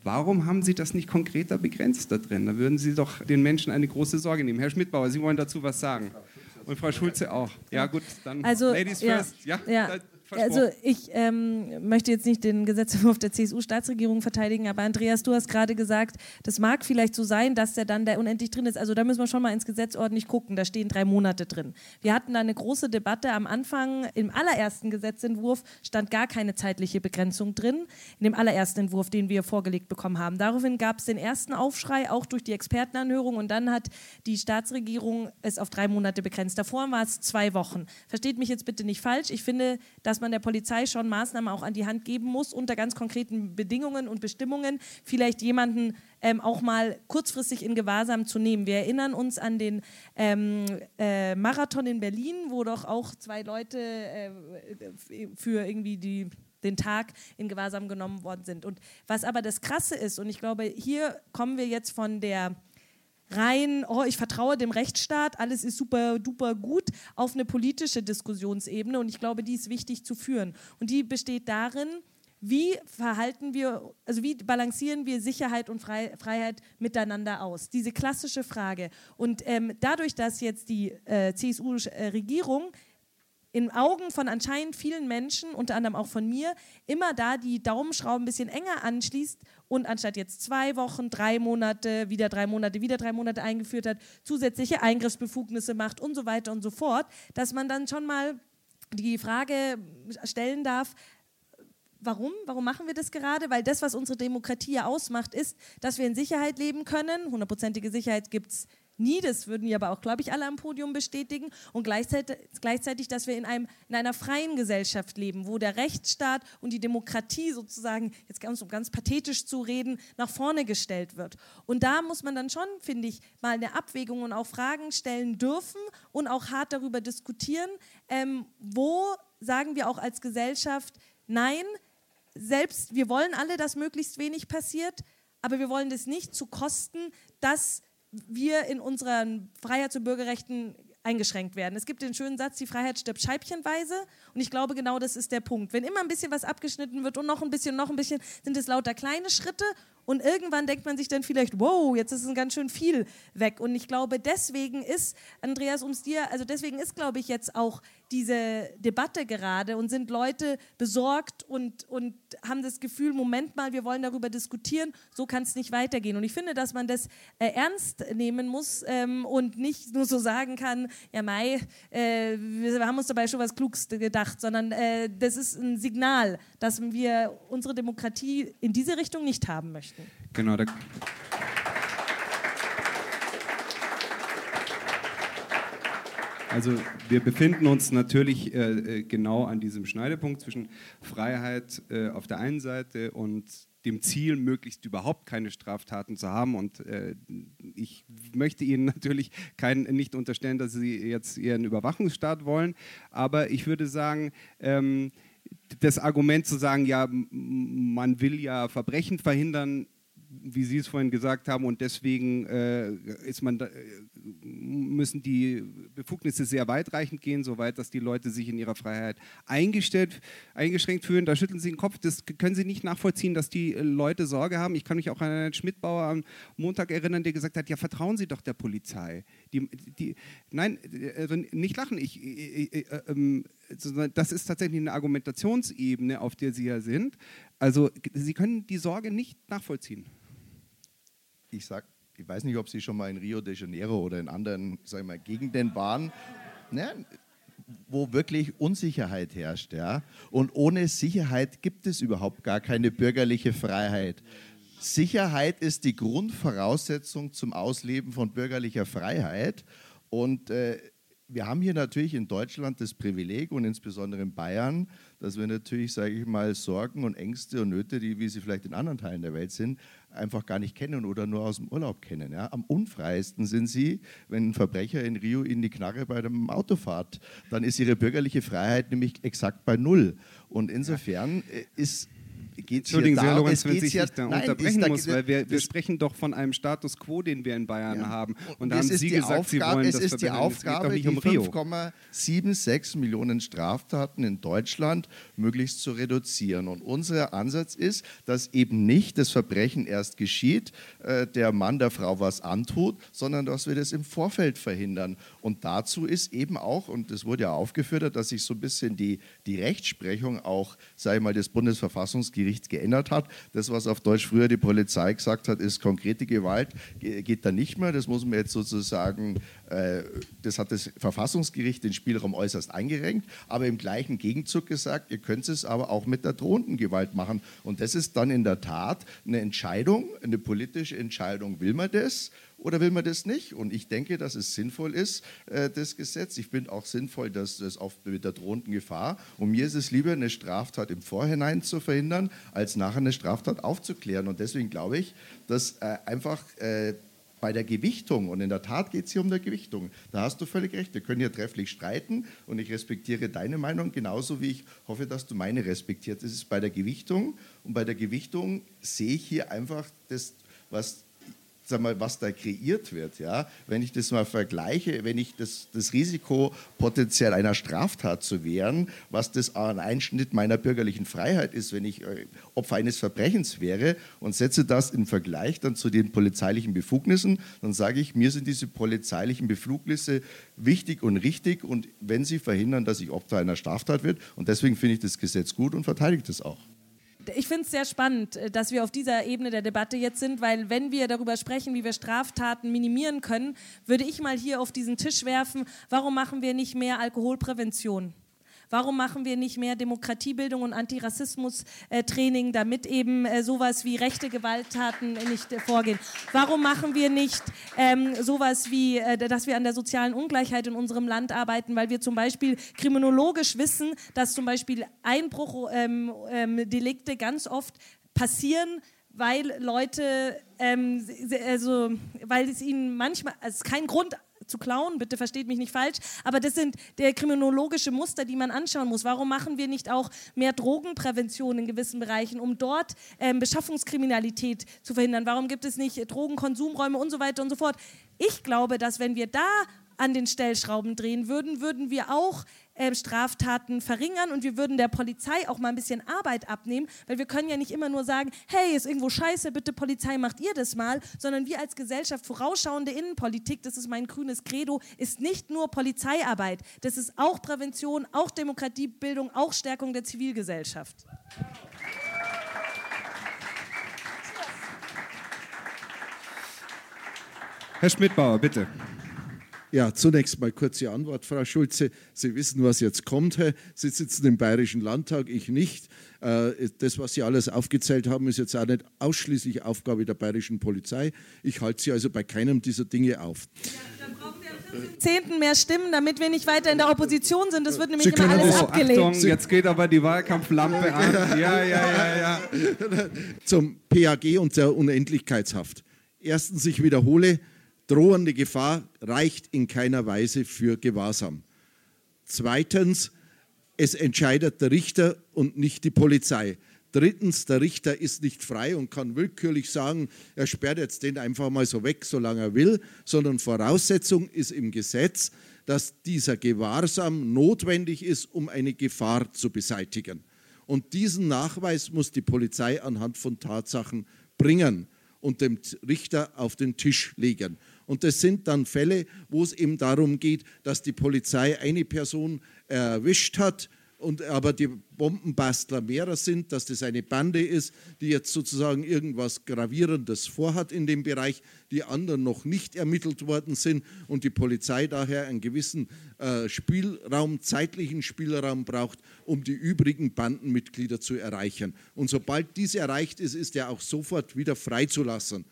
Warum haben Sie das nicht konkreter begrenzt da drin? Da würden Sie doch den Menschen eine große Sorge nehmen. Herr Schmidbauer, Sie wollen dazu was sagen. Und Frau Schulze auch. Ja gut, dann Also, Ladies ja, first. Ja, ja. Also ich ähm, möchte jetzt nicht den Gesetzentwurf der CSU-Staatsregierung verteidigen, aber Andreas, du hast gerade gesagt, das mag vielleicht so sein, dass der dann da unendlich drin ist. Also da müssen wir schon mal ins Gesetz ordentlich gucken. Da stehen drei Monate drin. Wir hatten da eine große Debatte am Anfang. Im allerersten Gesetzentwurf stand gar keine zeitliche Begrenzung drin. In dem allerersten Entwurf, den wir vorgelegt bekommen haben. Daraufhin gab es den ersten Aufschrei, auch durch die Expertenanhörung. Und dann hat die Staatsregierung es auf drei Monate begrenzt. Davor war es zwei Wochen. Versteht mich jetzt bitte nicht falsch. Ich finde, dass man der Polizei schon Maßnahmen auch an die Hand geben muss, unter ganz konkreten Bedingungen und Bestimmungen, vielleicht jemanden ähm, auch mal kurzfristig in Gewahrsam zu nehmen. Wir erinnern uns an den ähm, äh, Marathon in Berlin, wo doch auch zwei Leute äh, für irgendwie die den Tag in Gewahrsam genommen worden sind. Und was aber das Krasse ist, und ich glaube, hier kommen wir jetzt von der rein, oh, ich vertraue dem Rechtsstaat, alles ist super duper gut, auf eine politische Diskussionsebene. Und ich glaube, die ist wichtig zu führen. Und die besteht darin, wie verhalten wir, also wie balancieren wir Sicherheit und Frei, Freiheit miteinander aus? Diese klassische Frage. Und ähm, dadurch, dass jetzt die äh, CSU-Regierung in Augen von anscheinend vielen Menschen, unter anderem auch von mir, immer da die Daumenschrauben ein bisschen enger anschließt und anstatt jetzt zwei Wochen, drei Monate, wieder drei Monate, wieder drei Monate eingeführt hat, zusätzliche Eingriffsbefugnisse macht und so weiter und so fort, dass man dann schon mal die Frage stellen darf, Warum? Warum machen wir das gerade? Weil das, was unsere Demokratie ja ausmacht, ist, dass wir in Sicherheit leben können. Hundertprozentige Sicherheit gibt es nie, das würden wir aber auch, glaube ich, alle am Podium bestätigen. Und gleichzeitig, gleichzeitig, dass wir in, einem, in einer freien Gesellschaft leben, wo der Rechtsstaat und die Demokratie sozusagen, jetzt ganz, um ganz pathetisch zu reden, nach vorne gestellt wird. Und da muss man dann schon, finde ich, mal eine Abwägung und auch Fragen stellen dürfen und auch hart darüber diskutieren, ähm, wo sagen wir auch als Gesellschaft, nein, selbst wir wollen alle, dass möglichst wenig passiert, aber wir wollen das nicht zu Kosten, dass wir in unseren Freiheits- und Bürgerrechten eingeschränkt werden. Es gibt den schönen Satz, die Freiheit stirbt scheibchenweise. Und ich glaube, genau das ist der Punkt. Wenn immer ein bisschen was abgeschnitten wird und noch ein bisschen, noch ein bisschen, sind es lauter kleine Schritte und irgendwann denkt man sich dann vielleicht, wow, jetzt ist es ganz schön viel weg. Und ich glaube, deswegen ist, Andreas, ums dir, also deswegen ist, glaube ich, jetzt auch diese Debatte gerade und sind Leute besorgt und, und haben das Gefühl, Moment mal, wir wollen darüber diskutieren, so kann es nicht weitergehen. Und ich finde, dass man das äh, ernst nehmen muss ähm, und nicht nur so sagen kann, ja Mai, äh, wir haben uns dabei schon was Kluges gedacht, sondern äh, das ist ein Signal, dass wir unsere Demokratie in diese Richtung nicht haben möchten. Genau. Da also wir befinden uns natürlich äh, äh, genau an diesem Schneidepunkt zwischen Freiheit äh, auf der einen Seite und dem Ziel, möglichst überhaupt keine Straftaten zu haben. Und äh, ich möchte Ihnen natürlich kein, nicht unterstellen, dass Sie jetzt Ihren Überwachungsstaat wollen, aber ich würde sagen, ähm, das Argument zu sagen, ja, man will ja Verbrechen verhindern, wie Sie es vorhin gesagt haben, und deswegen äh, ist man da, müssen die Befugnisse sehr weitreichend gehen, soweit, dass die Leute sich in ihrer Freiheit eingestellt, eingeschränkt fühlen. Da schütteln Sie den Kopf. Das können Sie nicht nachvollziehen, dass die Leute Sorge haben. Ich kann mich auch an einen Schmidtbauer am Montag erinnern, der gesagt hat: Ja, vertrauen Sie doch der Polizei. Die, die, nein, also nicht lachen. Ich, ich, ich, äh, ähm, das ist tatsächlich eine Argumentationsebene, auf der Sie ja sind. Also Sie können die Sorge nicht nachvollziehen. Ich sag, ich weiß nicht, ob Sie schon mal in Rio de Janeiro oder in anderen sag ich mal, Gegenden waren, ne, wo wirklich Unsicherheit herrscht. Ja? Und ohne Sicherheit gibt es überhaupt gar keine bürgerliche Freiheit. Sicherheit ist die Grundvoraussetzung zum Ausleben von bürgerlicher Freiheit. Und äh, wir haben hier natürlich in Deutschland das Privileg und insbesondere in Bayern, dass wir natürlich, sage ich mal, Sorgen und Ängste und Nöte, die wie sie vielleicht in anderen Teilen der Welt sind, einfach gar nicht kennen oder nur aus dem Urlaub kennen. Ja. Am unfreiesten sind sie, wenn ein Verbrecher in Rio ihnen die Knarre bei dem Auto fährt. Dann ist ihre bürgerliche Freiheit nämlich exakt bei Null. Und insofern äh, ist geht's Entschuldigen Sie, Herr Lorenz, wenn ich ja, da nein, unterbrechen da, muss, weil wir, wir sprechen doch von einem Status quo, den wir in Bayern ja. haben. Und da haben Sie gesagt, Aufgabe, Sie wollen es das ist die Aufgabe, um die 5,76 Millionen Straftaten in Deutschland möglichst zu reduzieren. Und unser Ansatz ist, dass eben nicht das Verbrechen erst geschieht, äh, der Mann der Frau was antut, sondern dass wir das im Vorfeld verhindern. Und dazu ist eben auch, und das wurde ja aufgeführt, dass sich so ein bisschen die, die Rechtsprechung auch, sage ich mal, des Bundesverfassungsgerichts Gerichts geändert hat. Das, was auf Deutsch früher die Polizei gesagt hat, ist konkrete Gewalt, geht da nicht mehr. Das muss man jetzt sozusagen, äh, das hat das Verfassungsgericht den Spielraum äußerst eingerenkt, aber im gleichen Gegenzug gesagt, ihr könnt es aber auch mit der drohenden Gewalt machen. Und das ist dann in der Tat eine Entscheidung, eine politische Entscheidung. Will man das? Oder will man das nicht? Und ich denke, dass es sinnvoll ist, äh, das Gesetz. Ich finde auch sinnvoll, dass das oft mit der drohenden Gefahr. Und mir ist es lieber, eine Straftat im Vorhinein zu verhindern, als nachher eine Straftat aufzuklären. Und deswegen glaube ich, dass äh, einfach äh, bei der Gewichtung, und in der Tat geht es hier um der Gewichtung, da hast du völlig recht, wir können hier trefflich streiten und ich respektiere deine Meinung genauso wie ich hoffe, dass du meine respektierst. Das ist bei der Gewichtung und bei der Gewichtung sehe ich hier einfach das, was sag mal, was da kreiert wird. Ja? Wenn ich das mal vergleiche, wenn ich das, das Risiko potenziell einer Straftat zu wehren, was das ein Einschnitt meiner bürgerlichen Freiheit ist, wenn ich äh, Opfer eines Verbrechens wäre und setze das im Vergleich dann zu den polizeilichen Befugnissen, dann sage ich, mir sind diese polizeilichen Befugnisse wichtig und richtig und wenn sie verhindern, dass ich Opfer einer Straftat wird und deswegen finde ich das Gesetz gut und verteidige das auch ich finde es sehr spannend, äh, dass wir auf dieser Ebene der Debatte jetzt sind, weil wenn wir darüber sprechen, wie wir Straftaten minimieren können, würde ich mal hier auf diesen Tisch werfen, warum machen wir nicht Alkoholprävention? Warum machen wir nicht mehr Demokratiebildung und Antirassismus-Training, damit eben äh, sowas wie rechte Gewalttaten nicht äh, vorgehen? Warum machen wir nicht ähm, sowas wie, äh, dass wir an der sozialen Ungleichheit in unserem Land arbeiten, weil wir zum Beispiel kriminologisch wissen, dass zum Beispiel Einbruchdelikte ähm, ähm, ganz oft passieren, weil Leute, ähm, also, weil es ihnen manchmal, es ist kein Grund zu klauen, bitte versteht mich nicht falsch, aber das sind der kriminologische Muster, die man anschauen muss. Warum machen wir nicht auch mehr Drogenprävention in gewissen Bereichen, um dort ähm, Beschaffungskriminalität zu verhindern? Warum gibt es nicht Drogenkonsumräume und so weiter und so fort? Ich glaube, dass wenn wir da an den Stellschrauben drehen würden, würden wir auch äh, Straftaten verringern und wir würden der Polizei auch mal ein bisschen Arbeit abnehmen, weil wir können ja nicht immer nur sagen, hey, ist irgendwo scheiße, bitte Polizei, macht ihr das mal, sondern wir als Gesellschaft vorausschauende Innenpolitik, das ist mein grünes Credo, ist nicht nur Polizeiarbeit, das ist auch Prävention, auch Demokratiebildung, auch Stärkung der Zivilgesellschaft. Herr Schmidbauer, bitte. Ja, zunächst mal kurze Antwort, Frau Schulze. Sie wissen, was jetzt kommt. Sie sitzen im Bayerischen Landtag, ich nicht. Äh, das, was Sie alles aufgezählt haben, ist jetzt auch nicht ausschließlich Aufgabe der bayerischen Polizei. Ich halte Sie also bei keinem dieser Dinge auf. Ja, dann brauchen wir am Zehnten mehr Stimmen, damit wir nicht weiter in der Opposition sind. Das wird nämlich immer alles oh, abgelehnt. Achtung, jetzt geht aber die Wahlkampflampe an. Ja, ja, ja, ja. Zum PAG und der Unendlichkeitshaft. Erstens, ich wiederhole, drohende Gefahr reicht in keiner Weise für Gewahrsam. Zweitens, es entscheidet der Richter und nicht die Polizei. Drittens, der Richter ist nicht frei und kann willkürlich sagen, er sperrt jetzt den einfach mal so weg, solange er will, sondern Voraussetzung ist im Gesetz, dass dieser Gewahrsam notwendig ist, um eine Gefahr zu beseitigen. Und diesen Nachweis muss die Polizei anhand von Tatsachen bringen und dem Richter auf den Tisch legen. Und das sind dann Fälle, wo es eben darum geht, dass die Polizei eine Person erwischt hat, und aber die Bombenbastler mehrer sind, dass das eine Bande ist, die jetzt sozusagen irgendwas Gravierendes vorhat in dem Bereich, die anderen noch nicht ermittelt worden sind und die Polizei daher einen gewissen äh, Spielraum, zeitlichen Spielraum braucht, um die übrigen Bandenmitglieder zu erreichen. Und sobald dies erreicht ist, ist er auch sofort wieder freizulassen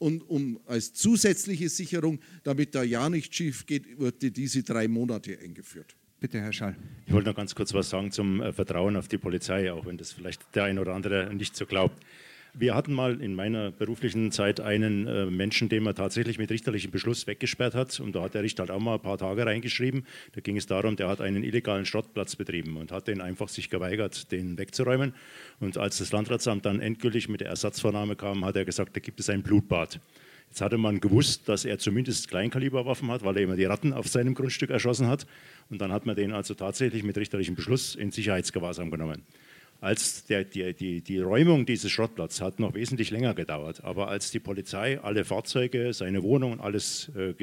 und um als zusätzliche Sicherung, damit da ja nicht schief geht, wurde diese drei Monate eingeführt. Bitte, Herr Schall. Ich wollte noch ganz kurz was sagen zum äh, Vertrauen auf die Polizei, auch wenn das vielleicht der ein oder andere nicht so glaubt. Wir hatten mal in meiner beruflichen Zeit einen äh, Menschen, den man tatsächlich mit richterlichem Beschluss weggesperrt hat. Und da hat der Richter halt auch mal ein paar Tage reingeschrieben. Da ging es darum, der hat einen illegalen Schrottplatz betrieben und hat den einfach sich geweigert, den wegzuräumen. Und als das Landratsamt dann endgültig mit der Ersatzvornahme kam, hat er gesagt, da gibt es ein Blutbad. Jetzt hatte man gewusst, dass er zumindest Kleinkaliberwaffen hat, weil er immer die Ratten auf seinem Grundstück erschossen hat. Und dann hat man den also tatsächlich mit richterlichem Beschluss in Sicherheitsgewahrsam genommen als der, die, die, die Räumung dieses Schrottplatzes hat noch wesentlich länger gedauert. Aber als die Polizei alle Fahrzeuge, seine Wohnung und alles äh,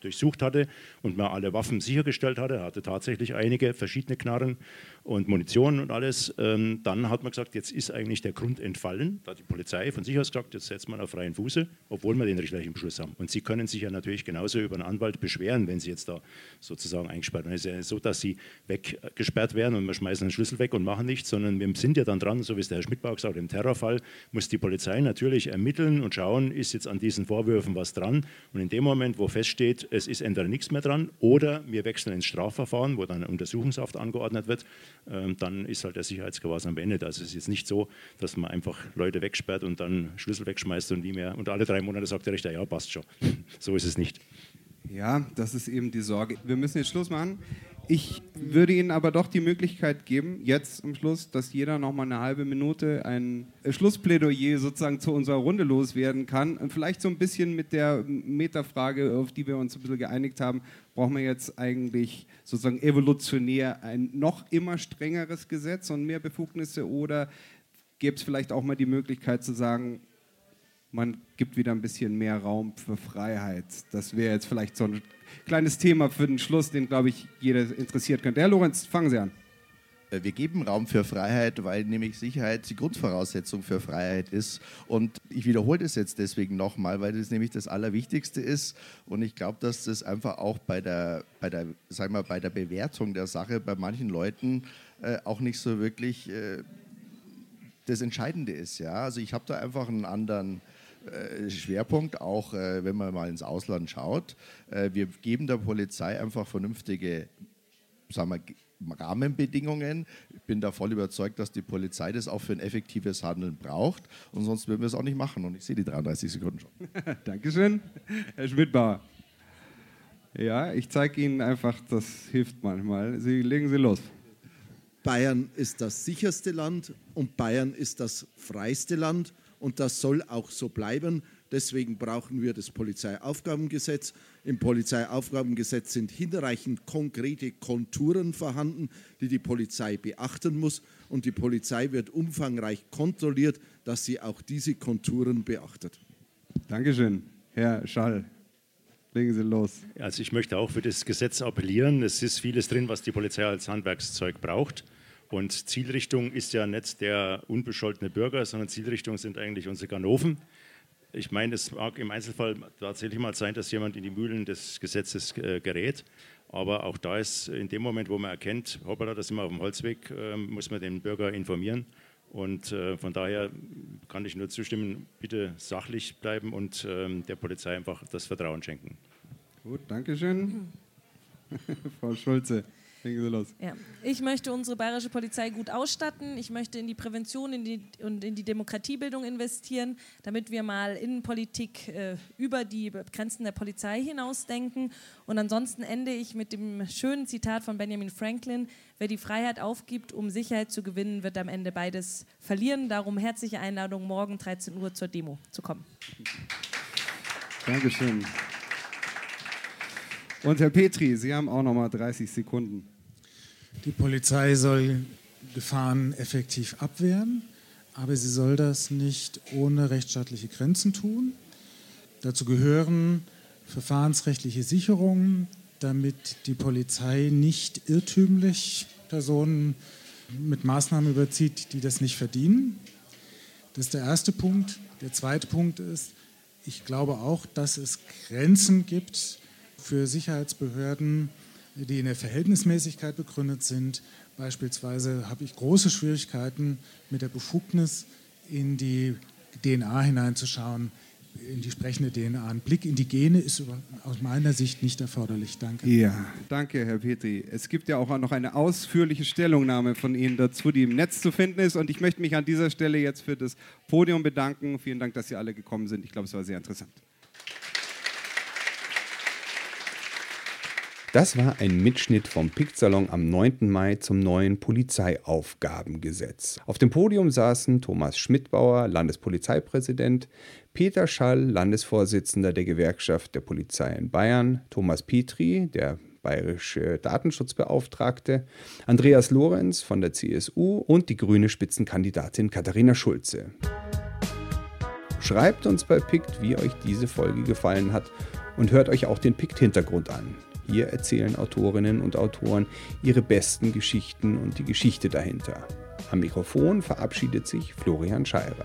durchsucht hatte und man alle Waffen sichergestellt hatte, hatte tatsächlich einige verschiedene Knarren und Munition und alles, ähm, dann hat man gesagt, jetzt ist eigentlich der Grund entfallen. Da hat die Polizei von sich aus gesagt, jetzt setzt man auf freien Fuße, obwohl wir den richterlichen Beschluss haben. Und Sie können sich ja natürlich genauso über einen Anwalt beschweren, wenn Sie jetzt da sozusagen eingesperrt werden. Es ist ja so, dass Sie weggesperrt werden und wir schmeißen den Schlüssel weg und machen nichts, sondern wir sind ja dann dran, so wie es der Herr Schmidbauer gesagt hat, im Terrorfall muss die Polizei natürlich ermitteln und schauen, ist jetzt an diesen Vorwürfen was dran. Und in dem Moment, wo feststeht, es ist entweder nichts mehr dran oder wir wechseln ins Strafverfahren, wo dann Untersuchungshaft angeordnet wird, dann ist halt der Sicherheitsgewahrsam beendet. Also es ist jetzt nicht so, dass man einfach Leute wegsperrt und dann Schlüssel wegschmeißt und nie mehr. Und alle drei Monate sagt der Richter, ja, passt schon. so ist es nicht. Ja, das ist eben die Sorge. Wir müssen jetzt Schluss machen. Ich würde Ihnen aber doch die Möglichkeit geben, jetzt am Schluss, dass jeder noch mal eine halbe Minute ein Schlussplädoyer sozusagen zu unserer Runde loswerden kann. Vielleicht so ein bisschen mit der Metafrage, auf die wir uns ein bisschen geeinigt haben, brauchen wir jetzt eigentlich sozusagen evolutionär ein noch immer strengeres Gesetz und mehr Befugnisse oder gäbe es vielleicht auch mal die Möglichkeit zu sagen, man gibt wieder ein bisschen mehr Raum für Freiheit. Das wäre jetzt vielleicht so ein kleines Thema für den Schluss, den, glaube ich, jeder interessiert könnte. Herr Lorenz, fangen Sie an. Äh, wir geben Raum für Freiheit, weil nämlich Sicherheit die Grundvoraussetzung für Freiheit ist. Und ich wiederhole das jetzt deswegen nochmal, weil das nämlich das Allerwichtigste ist. Und ich glaube, dass das einfach auch bei der, bei der, sagen wir, bei der Bewertung der Sache bei manchen Leuten äh, auch nicht so wirklich äh, das Entscheidende ist. Ja? Also ich habe da einfach einen anderen äh, Schwerpunkt, auch äh, wenn man mal ins Ausland schaut. Wir geben der Polizei einfach vernünftige sagen wir, Rahmenbedingungen. Ich bin da voll überzeugt, dass die Polizei das auch für ein effektives Handeln braucht. Und sonst würden wir es auch nicht machen. Und ich sehe die 33 Sekunden schon. Dankeschön, Herr Schmidbauer. Ja, ich zeige Ihnen einfach, das hilft manchmal. Sie legen Sie los. Bayern ist das sicherste Land und Bayern ist das freiste Land und das soll auch so bleiben. Deswegen brauchen wir das Polizeiaufgabengesetz. Im Polizeiaufgabengesetz sind hinreichend konkrete Konturen vorhanden, die die Polizei beachten muss. Und die Polizei wird umfangreich kontrolliert, dass sie auch diese Konturen beachtet. Dankeschön, Herr Schall. Legen Sie los. Also ich möchte auch für das Gesetz appellieren. Es ist vieles drin, was die Polizei als Handwerkszeug braucht. Und Zielrichtung ist ja nicht der unbescholtene Bürger, sondern Zielrichtung sind eigentlich unsere Ganoven. Ich meine, es mag im Einzelfall tatsächlich mal sein, dass jemand in die Mühlen des Gesetzes äh, gerät. Aber auch da ist in dem Moment, wo man erkennt, hoppala, da sind wir auf dem Holzweg, äh, muss man den Bürger informieren. Und äh, von daher kann ich nur zustimmen, bitte sachlich bleiben und ähm, der Polizei einfach das Vertrauen schenken. Gut, danke schön. Frau Schulze. Legen Sie los. Ja. Ich möchte unsere bayerische Polizei gut ausstatten. Ich möchte in die Prävention in die, und in die Demokratiebildung investieren, damit wir mal Innenpolitik äh, über die Grenzen der Polizei hinausdenken. Und ansonsten ende ich mit dem schönen Zitat von Benjamin Franklin: Wer die Freiheit aufgibt, um Sicherheit zu gewinnen, wird am Ende beides verlieren. Darum herzliche Einladung, morgen 13 Uhr zur Demo zu kommen. Dankeschön. Und Herr Petri, Sie haben auch noch mal 30 Sekunden. Die Polizei soll Gefahren effektiv abwehren, aber sie soll das nicht ohne rechtsstaatliche Grenzen tun. Dazu gehören verfahrensrechtliche Sicherungen, damit die Polizei nicht irrtümlich Personen mit Maßnahmen überzieht, die das nicht verdienen. Das ist der erste Punkt. Der zweite Punkt ist, ich glaube auch, dass es Grenzen gibt für Sicherheitsbehörden, die in der Verhältnismäßigkeit begründet sind. Beispielsweise habe ich große Schwierigkeiten mit der Befugnis, in die DNA hineinzuschauen, in die sprechende DNA. Ein Blick in die Gene ist aus meiner Sicht nicht erforderlich. Danke. Ja, danke, Herr Petri. Es gibt ja auch noch eine ausführliche Stellungnahme von Ihnen dazu, die im Netz zu finden ist. Und ich möchte mich an dieser Stelle jetzt für das Podium bedanken. Vielen Dank, dass Sie alle gekommen sind. Ich glaube, es war sehr interessant. Das war ein Mitschnitt vom Picksalon am 9. Mai zum neuen Polizeiaufgabengesetz. Auf dem Podium saßen Thomas Schmidbauer, Landespolizeipräsident, Peter Schall, Landesvorsitzender der Gewerkschaft der Polizei in Bayern, Thomas Petri, der bayerische Datenschutzbeauftragte, Andreas Lorenz von der CSU und die grüne Spitzenkandidatin Katharina Schulze. Schreibt uns bei PICT, wie euch diese Folge gefallen hat und hört euch auch den PICT-Hintergrund an. Hier erzählen Autorinnen und Autoren ihre besten Geschichten und die Geschichte dahinter. Am Mikrofon verabschiedet sich Florian Scheirer.